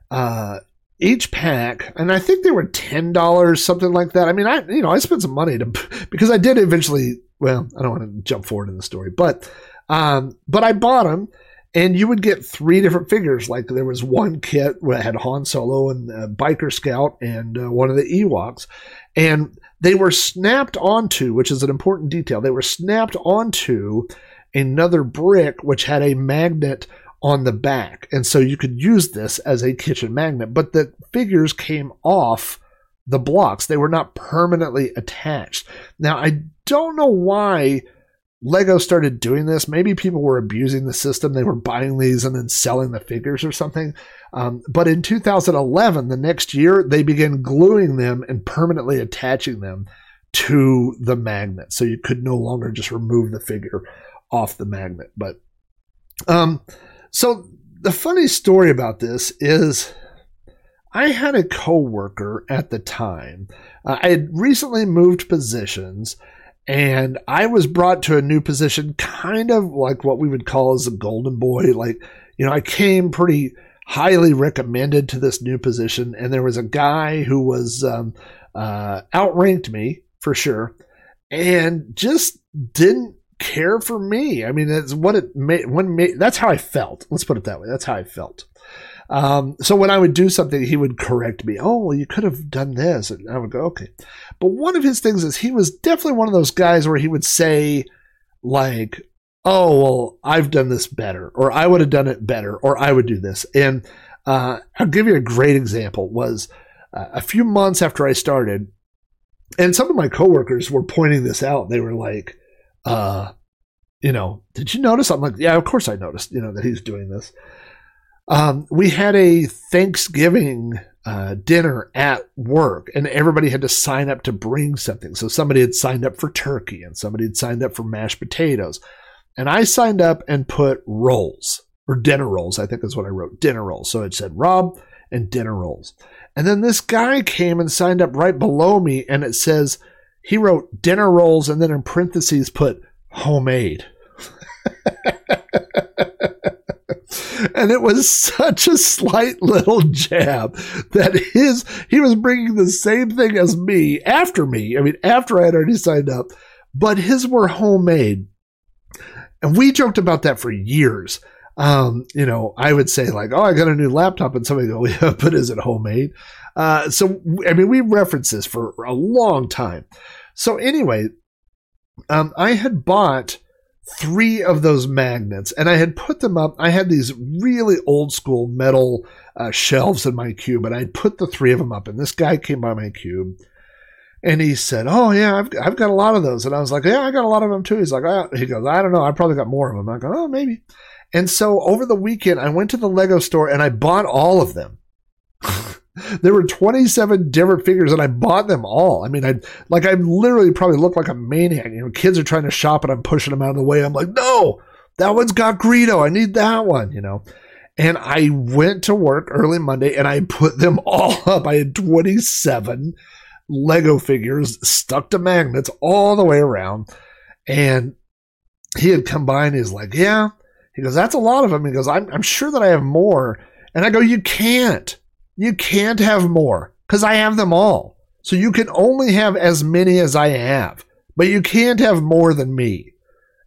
uh, each pack, and I think they were ten dollars, something like that. I mean, I you know I spent some money to because I did eventually. Well, I don't want to jump forward in the story, but um, but I bought them and you would get three different figures. Like there was one kit that had Han Solo and uh, Biker Scout and uh, one of the Ewoks, and they were snapped onto, which is an important detail. They were snapped onto another brick which had a magnet on the back, and so you could use this as a kitchen magnet. But the figures came off the blocks; they were not permanently attached. Now I don't know why Lego started doing this. Maybe people were abusing the system. They were buying these and then selling the figures or something. Um, but in 2011, the next year, they began gluing them and permanently attaching them to the magnet. So you could no longer just remove the figure off the magnet. But um, so the funny story about this is I had a coworker at the time. Uh, I had recently moved positions and I was brought to a new position, kind of like what we would call as a golden boy. Like, you know, I came pretty highly recommended to this new position, and there was a guy who was um, uh, outranked me for sure, and just didn't care for me. I mean, that's what it made. When made, that's how I felt. Let's put it that way. That's how I felt. Um, so when I would do something, he would correct me. Oh, well, you could have done this. And I would go, okay. But one of his things is he was definitely one of those guys where he would say, like, oh, well, I've done this better, or I would have done it better, or I would do this. And uh, I'll give you a great example was uh, a few months after I started, and some of my coworkers were pointing this out. They were like, uh, you know, did you notice? I'm like, yeah, of course I noticed, you know, that he's doing this. Um, we had a Thanksgiving uh, dinner at work, and everybody had to sign up to bring something. So somebody had signed up for turkey, and somebody had signed up for mashed potatoes. And I signed up and put rolls, or dinner rolls, I think is what I wrote dinner rolls. So it said Rob and dinner rolls. And then this guy came and signed up right below me, and it says, he wrote dinner rolls, and then in parentheses put homemade. and it was such a slight little jab that his he was bringing the same thing as me after me. I mean, after I had already signed up, but his were homemade, and we joked about that for years. Um, you know, I would say like, "Oh, I got a new laptop," and somebody go, "Yeah, but is it homemade?" Uh, so I mean, we referenced this for a long time. So anyway, um, I had bought three of those magnets and I had put them up. I had these really old school metal uh, shelves in my cube and I put the three of them up. And this guy came by my cube and he said, Oh, yeah, I've, I've got a lot of those. And I was like, Yeah, I got a lot of them too. He's like, oh. He goes, I don't know. I probably got more of them. I go, Oh, maybe. And so over the weekend, I went to the Lego store and I bought all of them. there were 27 different figures and I bought them all. I mean, I like I literally probably look like a maniac. You know, kids are trying to shop and I'm pushing them out of the way. I'm like, no, that one's got Greedo. I need that one, you know. And I went to work early Monday and I put them all up. I had 27 Lego figures stuck to magnets all the way around. And he had come by and he's like, yeah. He goes, that's a lot of them. He goes, I'm, I'm sure that I have more. And I go, you can't. You can't have more because I have them all. So you can only have as many as I have, but you can't have more than me.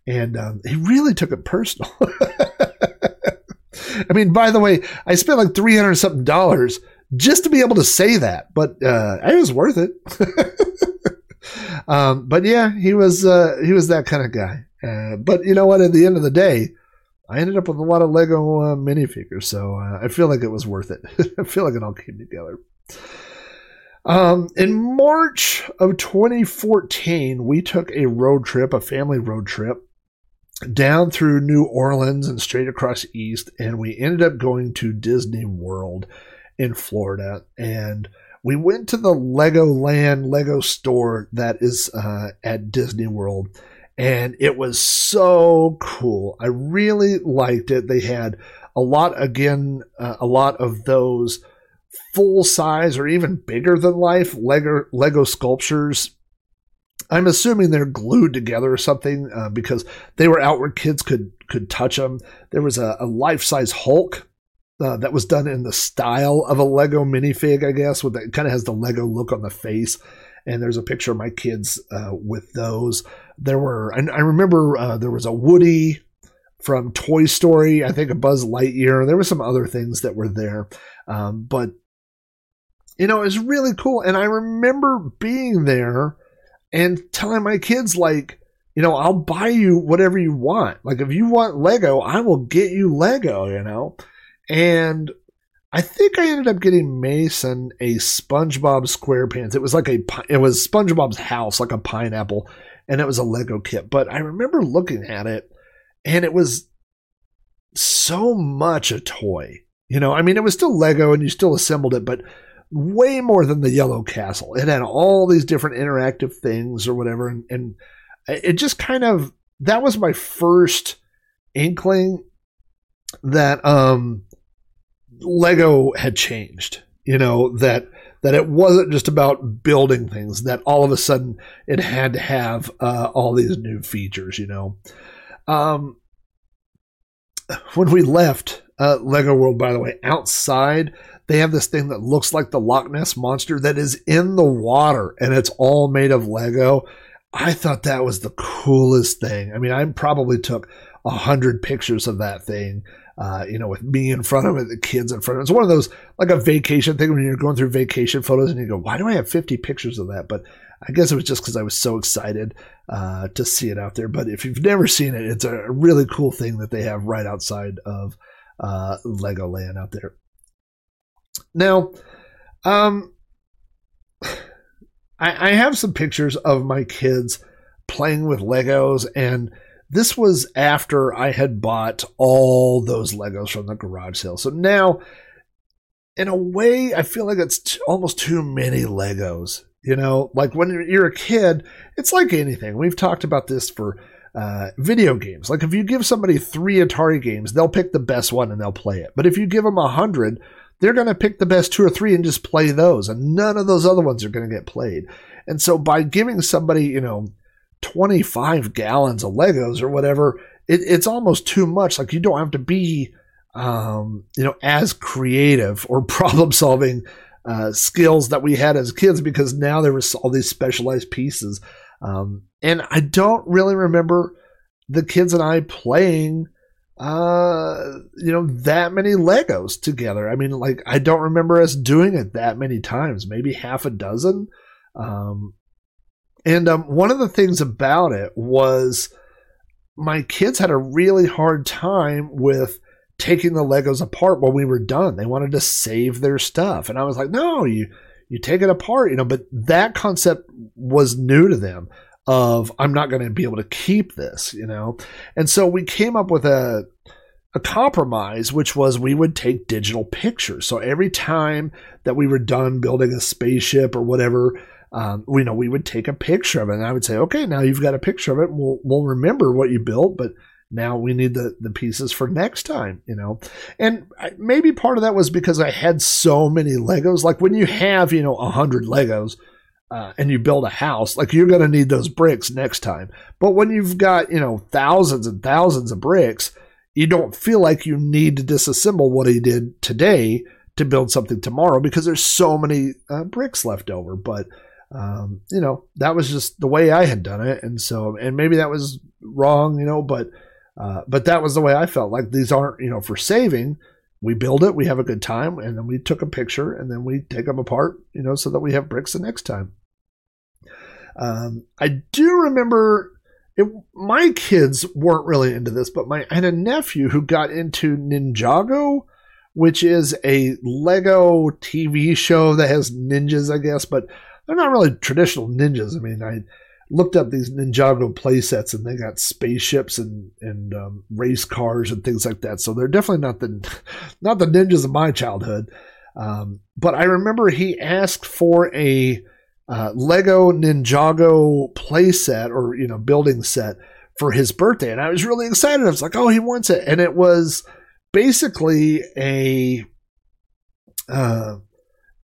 And um, he really took it personal. I mean, by the way, I spent like 300 something dollars just to be able to say that, but uh, it was worth it. um, but yeah, he was uh, he was that kind of guy. Uh, but you know what? At the end of the day, I ended up with a lot of Lego uh, minifigures, so uh, I feel like it was worth it. I feel like it all came together. Um, in March of 2014, we took a road trip, a family road trip, down through New Orleans and straight across east, and we ended up going to Disney World in Florida. And we went to the Legoland Lego store that is uh, at Disney World and it was so cool. I really liked it. They had a lot, again, uh, a lot of those full size or even bigger than life Lego, Lego sculptures. I'm assuming they're glued together or something uh, because they were out where kids could could touch them. There was a, a life size Hulk uh, that was done in the style of a Lego minifig, I guess, with that kind of has the Lego look on the face and there's a picture of my kids uh, with those. There were, and I remember uh, there was a Woody from Toy Story, I think a Buzz Lightyear. There were some other things that were there, um, but you know, it was really cool. And I remember being there and telling my kids like. You know, I'll buy you whatever you want. Like, if you want Lego, I will get you Lego, you know? And I think I ended up getting Mason a SpongeBob SquarePants. It was like a it was SpongeBob's house, like a pineapple, and it was a Lego kit. But I remember looking at it, and it was so much a toy. You know, I mean, it was still Lego, and you still assembled it, but way more than the Yellow Castle. It had all these different interactive things or whatever, and, and it just kind of that was my first inkling that um Lego had changed. You know that that it wasn't just about building things. That all of a sudden it had to have uh, all these new features. You know, um, when we left uh, Lego World, by the way, outside they have this thing that looks like the Loch Ness monster that is in the water, and it's all made of Lego. I thought that was the coolest thing. I mean, I probably took a hundred pictures of that thing uh, you know, with me in front of it, the kids in front of it. It's one of those, like a vacation thing when you're going through vacation photos and you go, why do I have 50 pictures of that? But I guess it was just because I was so excited uh, to see it out there. But if you've never seen it, it's a really cool thing that they have right outside of uh, Legoland out there. Now, um, I, I have some pictures of my kids playing with Legos and this was after I had bought all those Legos from the garage sale. So now, in a way, I feel like it's t- almost too many Legos. You know, like when you're a kid, it's like anything. We've talked about this for uh, video games. Like if you give somebody three Atari games, they'll pick the best one and they'll play it. But if you give them a hundred, they're going to pick the best two or three and just play those, and none of those other ones are going to get played. And so by giving somebody, you know, 25 gallons of Legos or whatever, it, it's almost too much. Like you don't have to be um, you know, as creative or problem solving uh, skills that we had as kids because now there was all these specialized pieces. Um, and I don't really remember the kids and I playing, uh, you know, that many Legos together. I mean, like, I don't remember us doing it that many times, maybe half a dozen. Um, and um, one of the things about it was my kids had a really hard time with taking the Legos apart when we were done. They wanted to save their stuff. And I was like, no, you you take it apart, you know, but that concept was new to them of I'm not going to be able to keep this, you know. And so we came up with a a compromise which was we would take digital pictures. So every time that we were done building a spaceship or whatever, um, we know we would take a picture of it and I would say, "Okay, now you've got a picture of it. We'll we'll remember what you built, but now we need the, the pieces for next time, you know? And I, maybe part of that was because I had so many Legos. Like when you have, you know, a hundred Legos, uh, and you build a house, like you're going to need those bricks next time. But when you've got, you know, thousands and thousands of bricks, you don't feel like you need to disassemble what he did today to build something tomorrow because there's so many uh, bricks left over. But, um, you know, that was just the way I had done it. And so, and maybe that was wrong, you know, but uh, but that was the way I felt. Like these aren't, you know, for saving. We build it, we have a good time, and then we took a picture, and then we take them apart, you know, so that we have bricks the next time. Um, I do remember it, my kids weren't really into this, but my I had a nephew who got into Ninjago, which is a Lego TV show that has ninjas, I guess, but they're not really traditional ninjas. I mean, I looked up these Ninjago playsets and they got spaceships and and um, race cars and things like that. So they're definitely not the not the ninjas of my childhood. Um, but I remember he asked for a uh, Lego Ninjago playset or you know building set for his birthday, and I was really excited. I was like, "Oh, he wants it!" And it was basically a uh,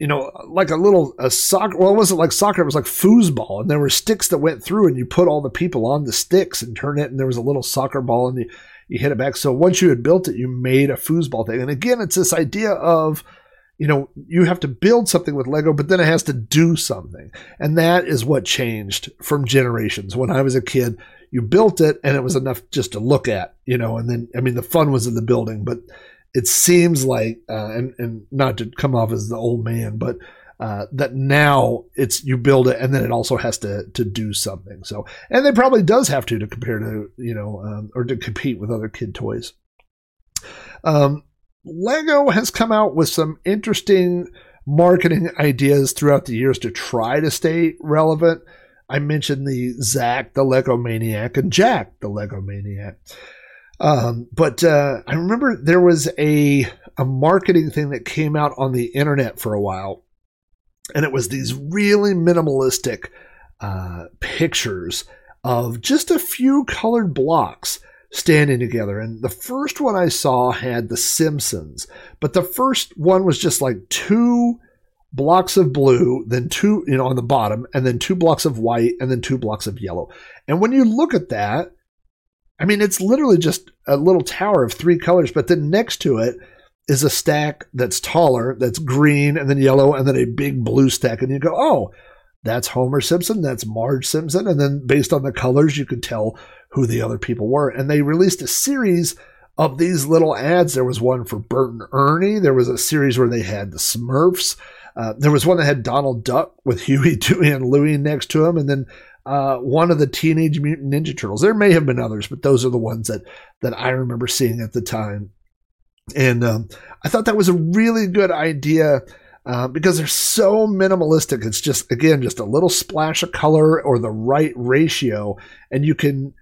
you know, like a little a soccer. Well, it wasn't like soccer; it was like foosball, and there were sticks that went through, and you put all the people on the sticks and turn it, and there was a little soccer ball, and you, you hit it back. So once you had built it, you made a foosball thing. And again, it's this idea of, you know, you have to build something with Lego, but then it has to do something, and that is what changed from generations. When I was a kid, you built it, and it was enough just to look at, you know, and then I mean, the fun was in the building, but it seems like, uh, and and not to come off as the old man, but uh, that now it's you build it and then it also has to to do something. So and it probably does have to to compare to you know um, or to compete with other kid toys. Um, Lego has come out with some interesting marketing ideas throughout the years to try to stay relevant. I mentioned the Zach the Lego Maniac and Jack the Lego Maniac. Um, but uh, I remember there was a a marketing thing that came out on the internet for a while, and it was these really minimalistic uh, pictures of just a few colored blocks standing together. And the first one I saw had The Simpsons, but the first one was just like two blocks of blue, then two, you know, on the bottom, and then two blocks of white, and then two blocks of yellow. And when you look at that, I mean, it's literally just a little tower of three colors, but then next to it is a stack that's taller, that's green and then yellow, and then a big blue stack. And you go, oh, that's Homer Simpson, that's Marge Simpson. And then based on the colors, you could tell who the other people were. And they released a series of these little ads. There was one for Bert and Ernie, there was a series where they had the Smurfs. Uh, there was one that had Donald Duck with Huey, Dewey, and Louie next to him, and then uh, one of the Teenage Mutant Ninja Turtles. There may have been others, but those are the ones that that I remember seeing at the time. And um, I thought that was a really good idea uh, because they're so minimalistic. It's just again just a little splash of color or the right ratio, and you can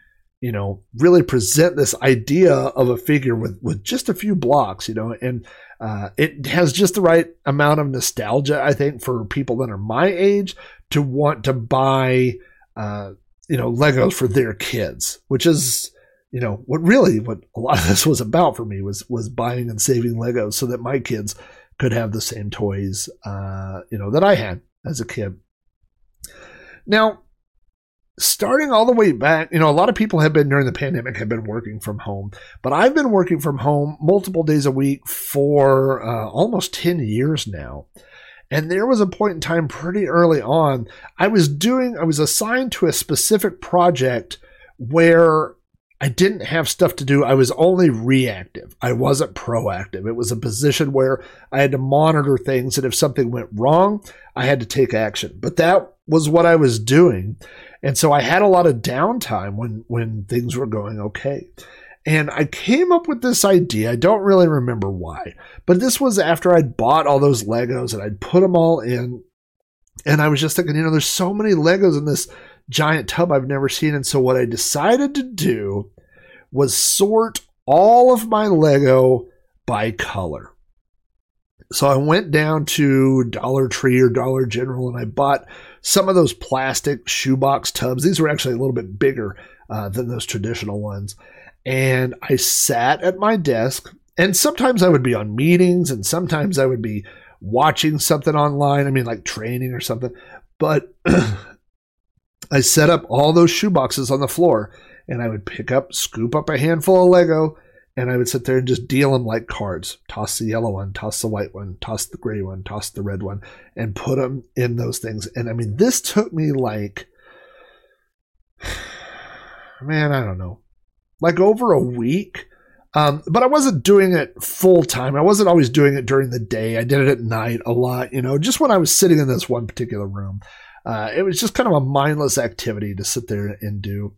you know really present this idea of a figure with with just a few blocks. You know, and uh, it has just the right amount of nostalgia, I think, for people that are my age to want to buy uh, you know, Legos for their kids, which is, you know, what really what a lot of this was about for me was was buying and saving Legos so that my kids could have the same toys, uh, you know, that I had as a kid. Now, starting all the way back, you know, a lot of people have been during the pandemic have been working from home, but I've been working from home multiple days a week for uh, almost 10 years now. And there was a point in time pretty early on, I was doing, I was assigned to a specific project where I didn't have stuff to do. I was only reactive. I wasn't proactive. It was a position where I had to monitor things, and if something went wrong, I had to take action. But that was what I was doing. And so I had a lot of downtime when, when things were going okay. And I came up with this idea. I don't really remember why, but this was after I'd bought all those Legos and I'd put them all in. And I was just thinking, you know, there's so many Legos in this giant tub I've never seen. And so what I decided to do was sort all of my Lego by color. So I went down to Dollar Tree or Dollar General and I bought some of those plastic shoebox tubs. These were actually a little bit bigger uh, than those traditional ones. And I sat at my desk, and sometimes I would be on meetings, and sometimes I would be watching something online. I mean, like training or something. But I set up all those shoe boxes on the floor, and I would pick up, scoop up a handful of Lego, and I would sit there and just deal them like cards. Toss the yellow one, toss the white one, toss the gray one, toss the red one, and put them in those things. And I mean, this took me like, man, I don't know, like over a week. Um, but I wasn't doing it full time. I wasn't always doing it during the day. I did it at night a lot, you know, just when I was sitting in this one particular room. Uh, it was just kind of a mindless activity to sit there and do.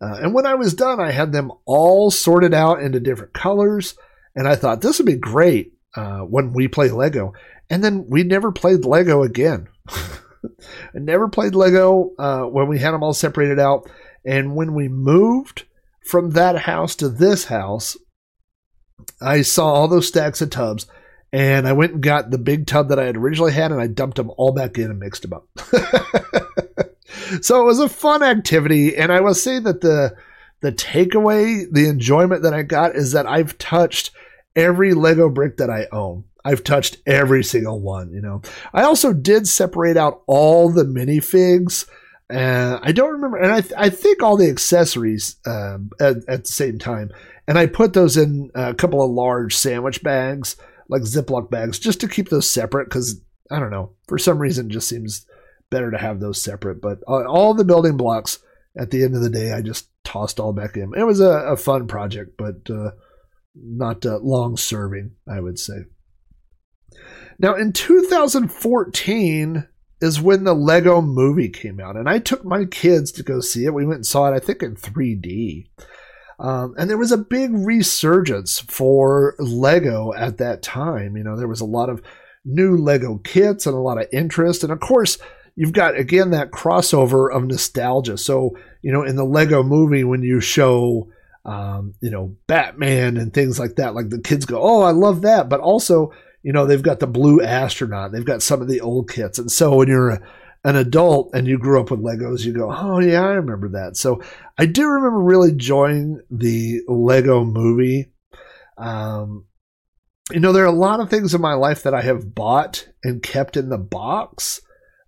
Uh, and when I was done, I had them all sorted out into different colors. And I thought this would be great uh, when we play Lego. And then we never played Lego again. I never played Lego uh, when we had them all separated out. And when we moved from that house to this house, I saw all those stacks of tubs. And I went and got the big tub that I had originally had and I dumped them all back in and mixed them up. so it was a fun activity. And I will say that the the takeaway, the enjoyment that I got is that I've touched every Lego brick that I own. I've touched every single one, you know. I also did separate out all the minifigs. Uh, I don't remember, and I, th- I think all the accessories um, at, at, the same time. And I put those in a couple of large sandwich bags, like Ziploc bags, just to keep those separate. Because I don't know, for some reason, just seems better to have those separate. But uh, all the building blocks, at the end of the day, I just tossed all back in. It was a, a fun project, but uh, not uh, long serving, I would say. Now, in 2014 is when the Lego movie came out, and I took my kids to go see it. We went and saw it, I think, in 3D. Um, and there was a big resurgence for Lego at that time. You know, there was a lot of new Lego kits and a lot of interest. And of course, you've got, again, that crossover of nostalgia. So, you know, in the Lego movie, when you show, um, you know, Batman and things like that, like the kids go, oh, I love that. But also, you know, they've got the blue astronaut, they've got some of the old kits. And so when you're an adult and you grew up with Legos, you go, oh, yeah, I remember that. So I do remember really enjoying the Lego movie. Um, you know, there are a lot of things in my life that I have bought and kept in the box.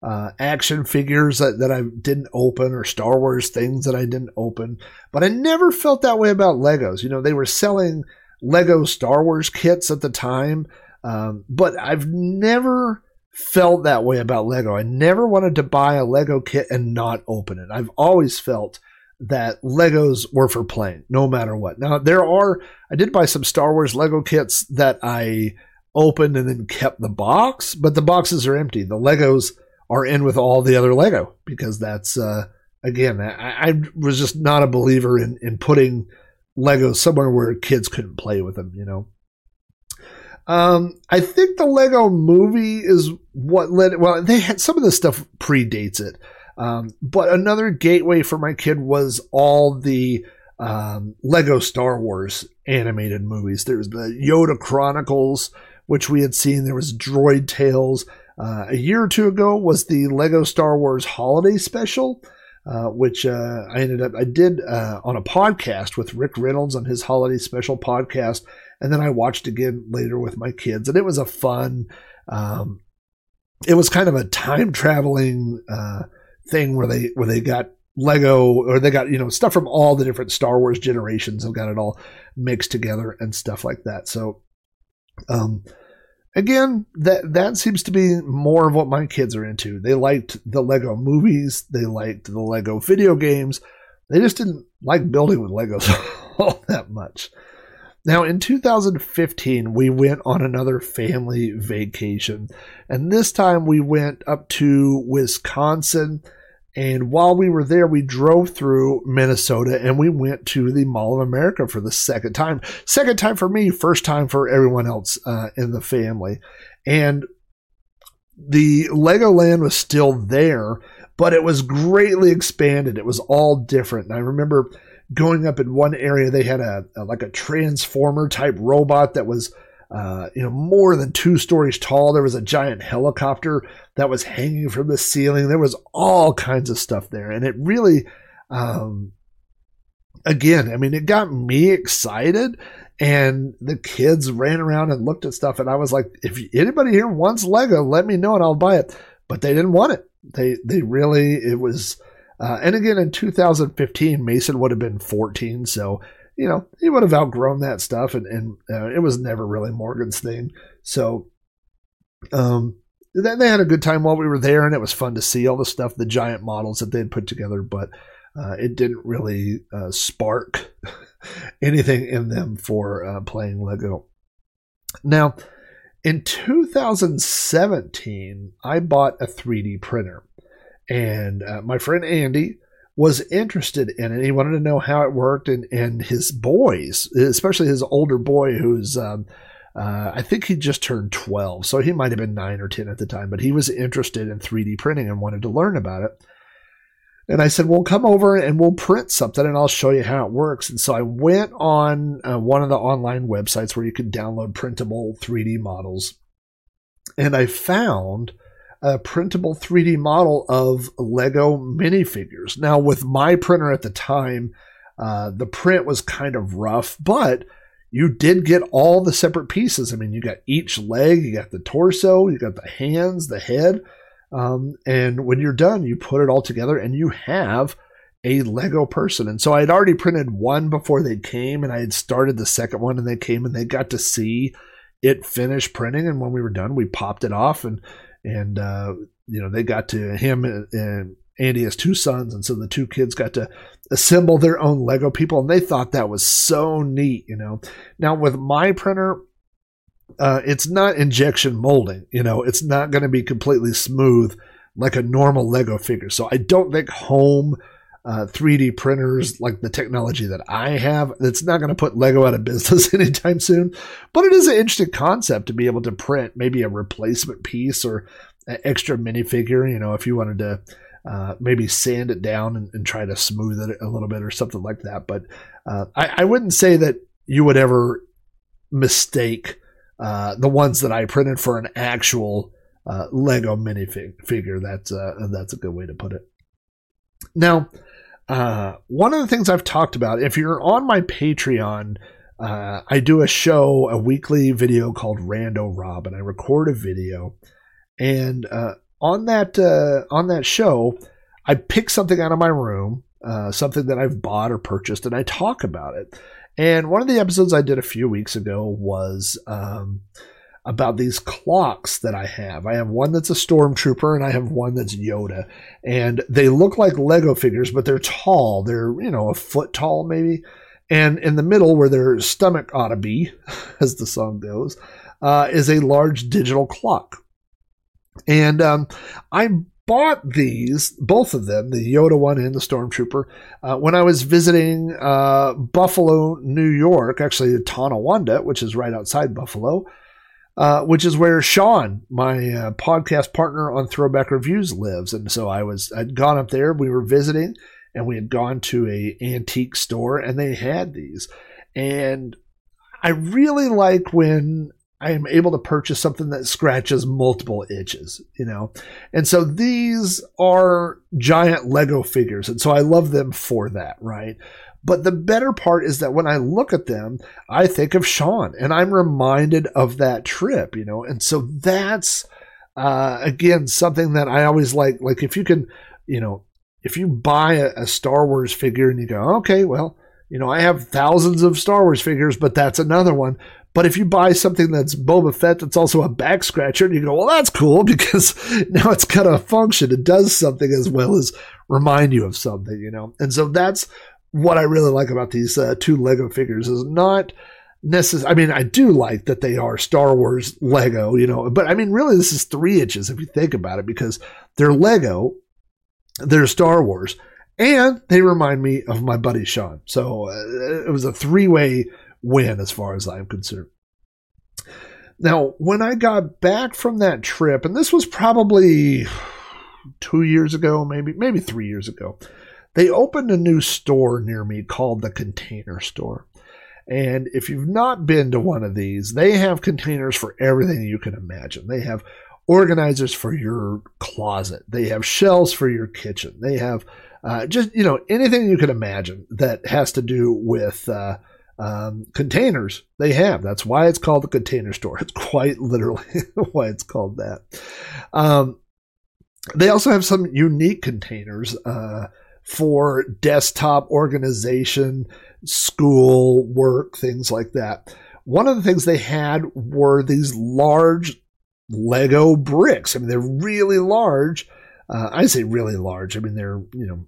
Uh, action figures that, that I didn't open or Star Wars things that I didn't open. But I never felt that way about Legos. You know, they were selling Lego Star Wars kits at the time. Um, but I've never felt that way about Lego. I never wanted to buy a Lego kit and not open it. I've always felt that Legos were for playing, no matter what. Now, there are, I did buy some Star Wars Lego kits that I opened and then kept the box, but the boxes are empty. The Legos are in with all the other Lego because that's, uh, again, I, I was just not a believer in, in putting Legos somewhere where kids couldn't play with them, you know. Um, I think the Lego movie is what led. Well, they had some of the stuff predates it, um, but another gateway for my kid was all the um, Lego Star Wars animated movies. There's the Yoda Chronicles, which we had seen. There was Droid Tales. Uh, a year or two ago was the Lego Star Wars Holiday Special. Uh, which uh, I ended up I did uh, on a podcast with Rick Reynolds on his holiday special podcast, and then I watched again later with my kids, and it was a fun. Um, it was kind of a time traveling uh, thing where they where they got Lego, or they got you know stuff from all the different Star Wars generations and got it all mixed together and stuff like that. So, um, again, that that seems to be more of what my kids are into. They liked the Lego movies, they liked the Lego video games. They just didn't like building with Legos all that much. Now, in 2015, we went on another family vacation, and this time we went up to Wisconsin. And while we were there, we drove through Minnesota and we went to the Mall of America for the second time. Second time for me, first time for everyone else uh, in the family. And the Legoland was still there, but it was greatly expanded. It was all different. And I remember going up in one area, they had a, a like a transformer type robot that was uh, you know, more than two stories tall. There was a giant helicopter that was hanging from the ceiling. There was all kinds of stuff there, and it really, um, again, I mean, it got me excited. And the kids ran around and looked at stuff, and I was like, "If anybody here wants Lego, let me know, and I'll buy it." But they didn't want it. They they really it was. Uh, and again, in 2015, Mason would have been 14, so you know, he would have outgrown that stuff, and, and uh, it was never really Morgan's thing. So, um, they, they had a good time while we were there, and it was fun to see all the stuff, the giant models that they'd put together, but uh, it didn't really uh, spark anything in them for uh, playing Lego. Now, in 2017, I bought a 3D printer, and uh, my friend Andy was interested in it. He wanted to know how it worked, and and his boys, especially his older boy, who's um, uh, I think he just turned twelve, so he might have been nine or ten at the time, but he was interested in 3D printing and wanted to learn about it. And I said, "Well, come over and we'll print something, and I'll show you how it works." And so I went on uh, one of the online websites where you could download printable 3D models, and I found a printable 3D model of Lego minifigures. Now, with my printer at the time, uh, the print was kind of rough, but you did get all the separate pieces. I mean, you got each leg, you got the torso, you got the hands, the head. Um, and when you're done, you put it all together and you have a Lego person. And so I had already printed one before they came, and I had started the second one, and they came and they got to see it finish printing. And when we were done, we popped it off and and uh, you know they got to him and, and Andy has two sons, and so the two kids got to assemble their own Lego people, and they thought that was so neat. You know, now with my printer, uh, it's not injection molding. You know, it's not going to be completely smooth like a normal Lego figure. So I don't think home uh, 3D printers like the technology that I have. It's not going to put Lego out of business anytime soon, but it is an interesting concept to be able to print maybe a replacement piece or an extra minifigure. You know, if you wanted to uh, maybe sand it down and, and, try to smooth it a little bit or something like that. But uh, I, I, wouldn't say that you would ever mistake uh, the ones that I printed for an actual uh, Lego minifigure. That's uh, that's a good way to put it. Now, uh, one of the things I've talked about, if you're on my Patreon, uh, I do a show, a weekly video called Rando Rob, and I record a video. And uh, on that uh, on that show, I pick something out of my room, uh, something that I've bought or purchased, and I talk about it. And one of the episodes I did a few weeks ago was um, about these clocks that I have. I have one that's a stormtrooper and I have one that's Yoda. And they look like Lego figures, but they're tall. They're, you know, a foot tall maybe. And in the middle, where their stomach ought to be, as the song goes, uh, is a large digital clock. And um, I bought these, both of them, the Yoda one and the Stormtrooper, uh, when I was visiting uh, Buffalo, New York, actually Tonawanda, which is right outside Buffalo uh, which is where Sean, my uh, podcast partner on Throwback Reviews, lives. And so I was I'd gone up there. We were visiting, and we had gone to a antique store, and they had these. And I really like when I am able to purchase something that scratches multiple itches, you know. And so these are giant Lego figures, and so I love them for that, right? But the better part is that when I look at them, I think of Sean and I'm reminded of that trip, you know? And so that's, uh, again, something that I always like. Like if you can, you know, if you buy a, a Star Wars figure and you go, okay, well, you know, I have thousands of Star Wars figures, but that's another one. But if you buy something that's Boba Fett that's also a back scratcher, and you go, well, that's cool because now it's got a function. It does something as well as remind you of something, you know? And so that's what I really like about these uh, two Lego figures is not necessarily, I mean, I do like that they are Star Wars Lego, you know, but I mean, really, this is three inches if you think about it because they're Lego, they're Star Wars, and they remind me of my buddy Sean. So uh, it was a three way win as far as I'm concerned. Now, when I got back from that trip, and this was probably two years ago, maybe maybe three years ago, they opened a new store near me called the Container Store. And if you've not been to one of these, they have containers for everything you can imagine. They have organizers for your closet. They have shelves for your kitchen. They have uh, just you know anything you can imagine that has to do with uh, um, containers. They have. That's why it's called the Container Store. It's quite literally why it's called that. Um, they also have some unique containers uh, for desktop organization, school work, things like that. One of the things they had were these large Lego bricks. I mean, they're really large. Uh, I say really large. I mean, they're, you know,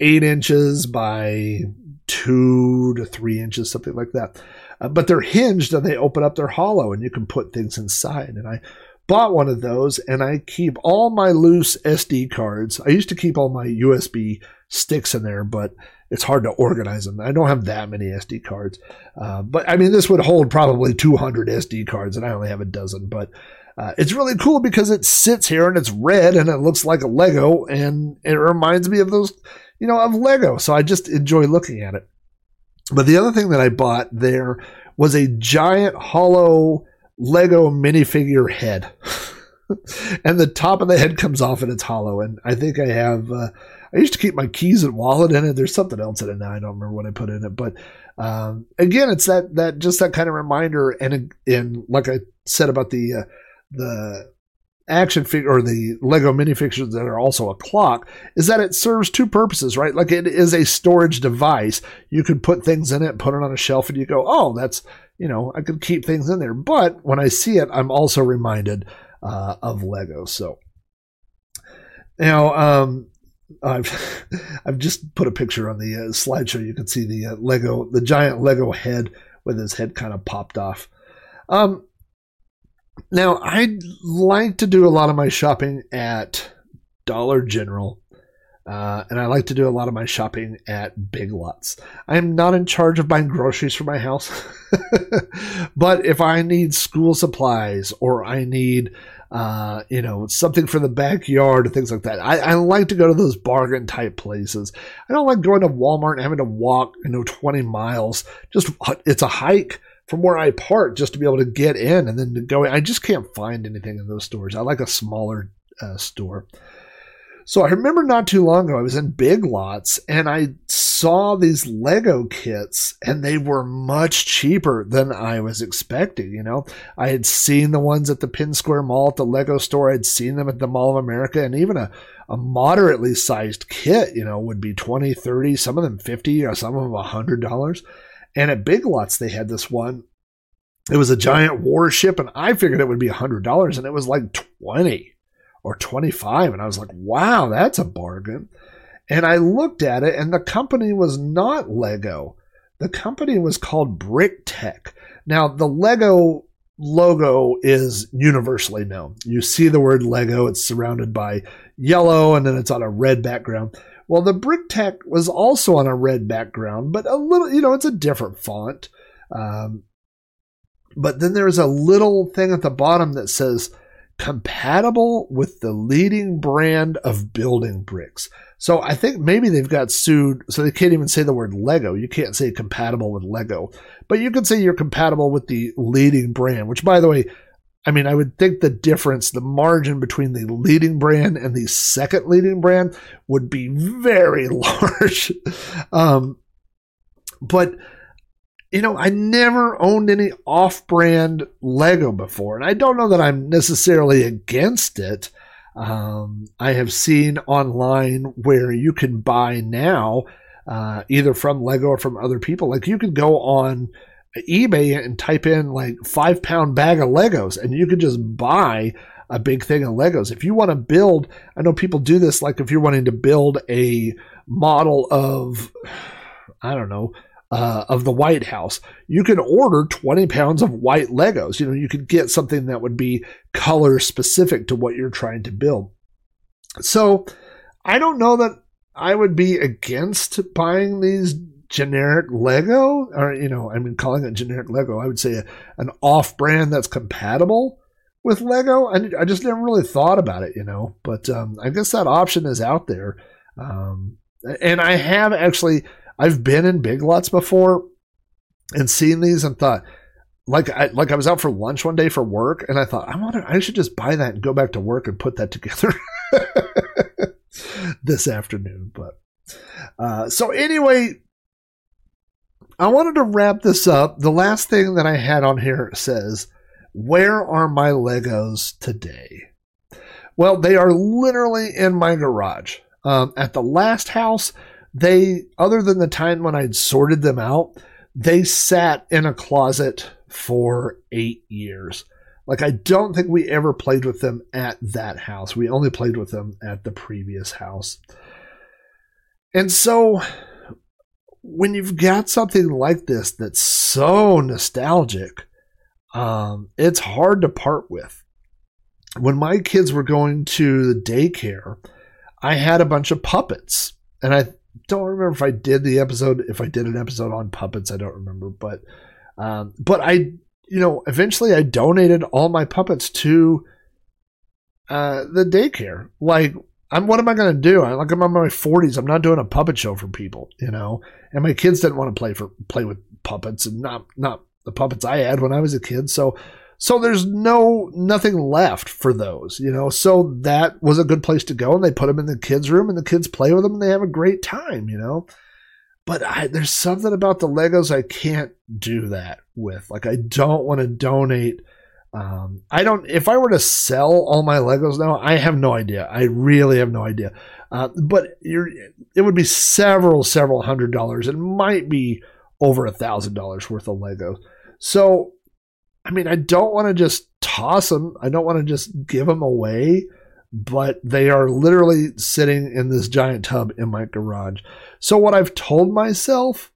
eight inches by two to three inches, something like that. Uh, but they're hinged and they open up, they're hollow, and you can put things inside. And I bought one of those and I keep all my loose SD cards. I used to keep all my USB sticks in there, but it's hard to organize them. I don't have that many SD cards. Uh, but I mean, this would hold probably 200 SD cards, and I only have a dozen. But uh, it's really cool because it sits here and it's red and it looks like a Lego, and it reminds me of those, you know, of Lego. So I just enjoy looking at it. But the other thing that I bought there was a giant hollow Lego minifigure head. and the top of the head comes off and it's hollow. And I think I have, uh, I used to keep my keys and wallet in it. There's something else in it now. I don't remember what I put in it. But um, again, it's that, that just that kind of reminder. And, and like I said about the, uh, the action figure or the Lego minifigures that are also a clock is that it serves two purposes, right? Like it is a storage device. You can put things in it, put it on a shelf, and you go, oh, that's, you know, I could keep things in there. But when I see it, I'm also reminded uh, of Lego. So now, um, I've I've just put a picture on the uh, slideshow. You can see the uh, Lego, the giant Lego head with his head kind of popped off. Um, now, I like to do a lot of my shopping at Dollar General, uh, and I like to do a lot of my shopping at Big Lots. I am not in charge of buying groceries for my house, but if I need school supplies or I need, uh, you know, something for the backyard things like that, I, I like to go to those bargain type places. I don't like going to Walmart and having to walk, you know, 20 miles. Just it's a hike from where I park just to be able to get in and then to go. I just can't find anything in those stores. I like a smaller uh, store. So I remember not too long ago, I was in Big Lots and I saw these Lego kits and they were much cheaper than I was expecting. You know, I had seen the ones at the Penn Square Mall at the Lego store. I'd seen them at the Mall of America and even a, a moderately sized kit, you know, would be 20, 30, some of them 50 or some of them $100. And at Big Lots, they had this one. It was a giant warship, and I figured it would be $100, and it was like 20 or 25 And I was like, wow, that's a bargain. And I looked at it, and the company was not Lego. The company was called Bricktech. Now, the Lego logo is universally known. You see the word Lego, it's surrounded by yellow, and then it's on a red background. Well, the Bricktech was also on a red background, but a little, you know, it's a different font. Um, but then there's a little thing at the bottom that says compatible with the leading brand of building bricks. So I think maybe they've got sued, so they can't even say the word Lego. You can't say compatible with Lego, but you can say you're compatible with the leading brand, which by the way, I mean, I would think the difference, the margin between the leading brand and the second leading brand would be very large. um, but, you know, I never owned any off brand Lego before. And I don't know that I'm necessarily against it. Um, I have seen online where you can buy now, uh, either from Lego or from other people. Like you could go on eBay and type in like five pound bag of Legos, and you could just buy a big thing of Legos. If you want to build, I know people do this. Like if you're wanting to build a model of, I don't know, uh, of the White House. You can order 20 pounds of white Legos. You know, you could get something that would be color specific to what you're trying to build. So I don't know that I would be against buying these generic Lego, or, you know, I mean, calling it generic Lego. I would say a, an off brand that's compatible with Lego. I, I just never really thought about it, you know, but um, I guess that option is out there. Um, and I have actually I've been in Big Lots before and seen these and thought, like I like I was out for lunch one day for work and I thought I want I should just buy that and go back to work and put that together this afternoon. But uh, so anyway, I wanted to wrap this up. The last thing that I had on here says, "Where are my Legos today?" Well, they are literally in my garage. Um, at the last house, they, other than the time when I'd sorted them out, they sat in a closet for eight years. Like, I don't think we ever played with them at that house. We only played with them at the previous house. And so, when you've got something like this that's so nostalgic, um, it's hard to part with. When my kids were going to the daycare, I had a bunch of puppets. And I don't remember if I did the episode, if I did an episode on puppets, I don't remember, but um, but I, you know, eventually I donated all my puppets to uh, the daycare. Like, I'm what am I going to do? I like I'm in my 40s. I'm not doing a puppet show for people, you know. And my kids didn't want to play for play with puppets, and not not the puppets I had when I was a kid. So so there's no nothing left for those, you know. So that was a good place to go, and they put them in the kids' room, and the kids play with them, and they have a great time, you know. But I, there's something about the Legos I can't do that with. Like I don't want to donate. Um, I don't. If I were to sell all my Legos now, I have no idea. I really have no idea. Uh, but it would be several, several hundred dollars. It might be over a thousand dollars worth of Legos. So I mean, I don't want to just toss them. I don't want to just give them away, but they are literally sitting in this giant tub in my garage. So what I've told myself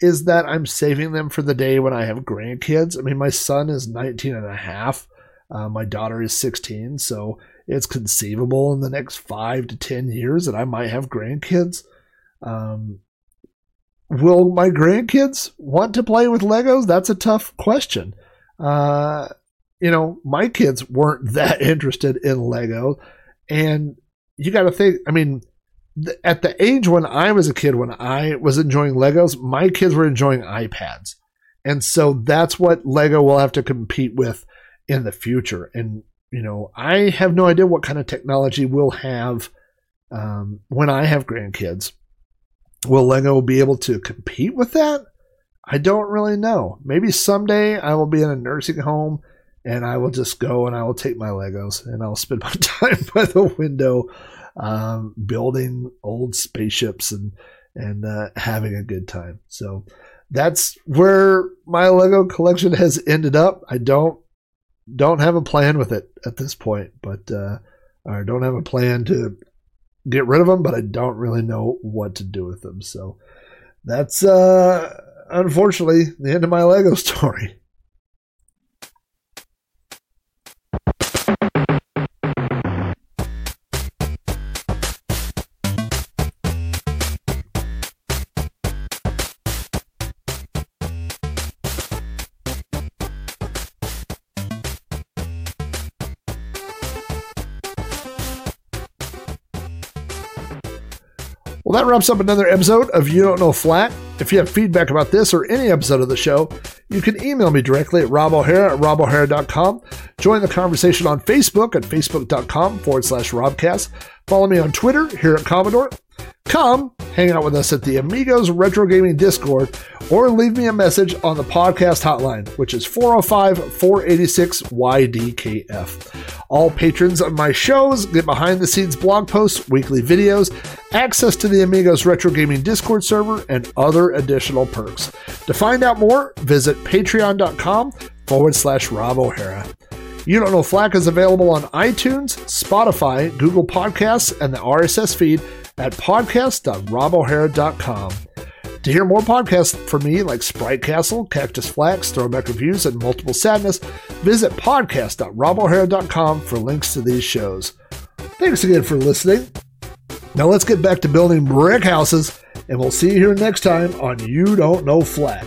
is that I'm saving them for the day when I have grandkids. I mean, my son is 19 and a half. Uh, my daughter is 16, so it's conceivable in the next five to 10 years that I might have grandkids. Um, will my grandkids want to play with Legos? That's a tough question uh, you know, my kids weren't that interested in Lego. And you got to think, I mean, th- at the age when I was a kid, when I was enjoying Legos, my kids were enjoying iPads. And so that's what Lego will have to compete with in the future. And, you know, I have no idea what kind of technology we'll have um, when I have grandkids. Will Lego be able to compete with that? I don't really know. Maybe someday I will be in a nursing home and I will just go and I will take my Legos and I'll spend my time by the window um, building old spaceships and and uh, having a good time. So that's where my Lego collection has ended up. I don't don't have a plan with it at this point, but uh, I don't have a plan to get rid of them, but I don't really know what to do with them. So that's uh unfortunately, the end of my Lego story. Well, that wraps up another episode of You Don't Know Flack. If you have feedback about this or any episode of the show, you can email me directly at robohara at robohara.com. Join the conversation on Facebook at facebook.com forward slash robcast. Follow me on Twitter here at Commodore. Come hang out with us at the Amigos Retro Gaming Discord or leave me a message on the podcast hotline, which is 405 486 YDKF. All patrons of my shows get behind the scenes blog posts, weekly videos, access to the Amigos Retro Gaming Discord server, and other additional perks. To find out more, visit patreon.com forward slash Rob O'Hara. You Don't Know Flack is available on iTunes, Spotify, Google Podcasts, and the RSS feed at podcast.robohara.com. To hear more podcasts from me like Sprite Castle, Cactus Flax, Throwback Reviews, and Multiple Sadness, visit podcast.robohara.com for links to these shows. Thanks again for listening. Now let's get back to building brick houses, and we'll see you here next time on You Don't Know Flack.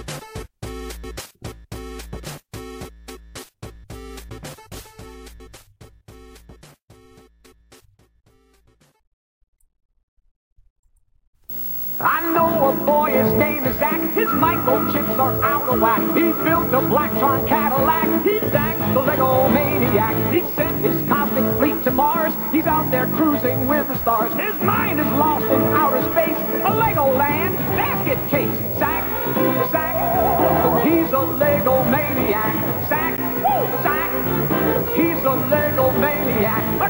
His name is Zach. His microchips are out of whack. He built a Blacktron Cadillac. He's Zach, the Lego maniac. He sent his cosmic fleet to Mars. He's out there cruising with the stars. His mind is lost in outer space. A Legoland basket case. Zach, Zach, he's a Lego maniac. Zach, Zach, he's a Lego maniac. A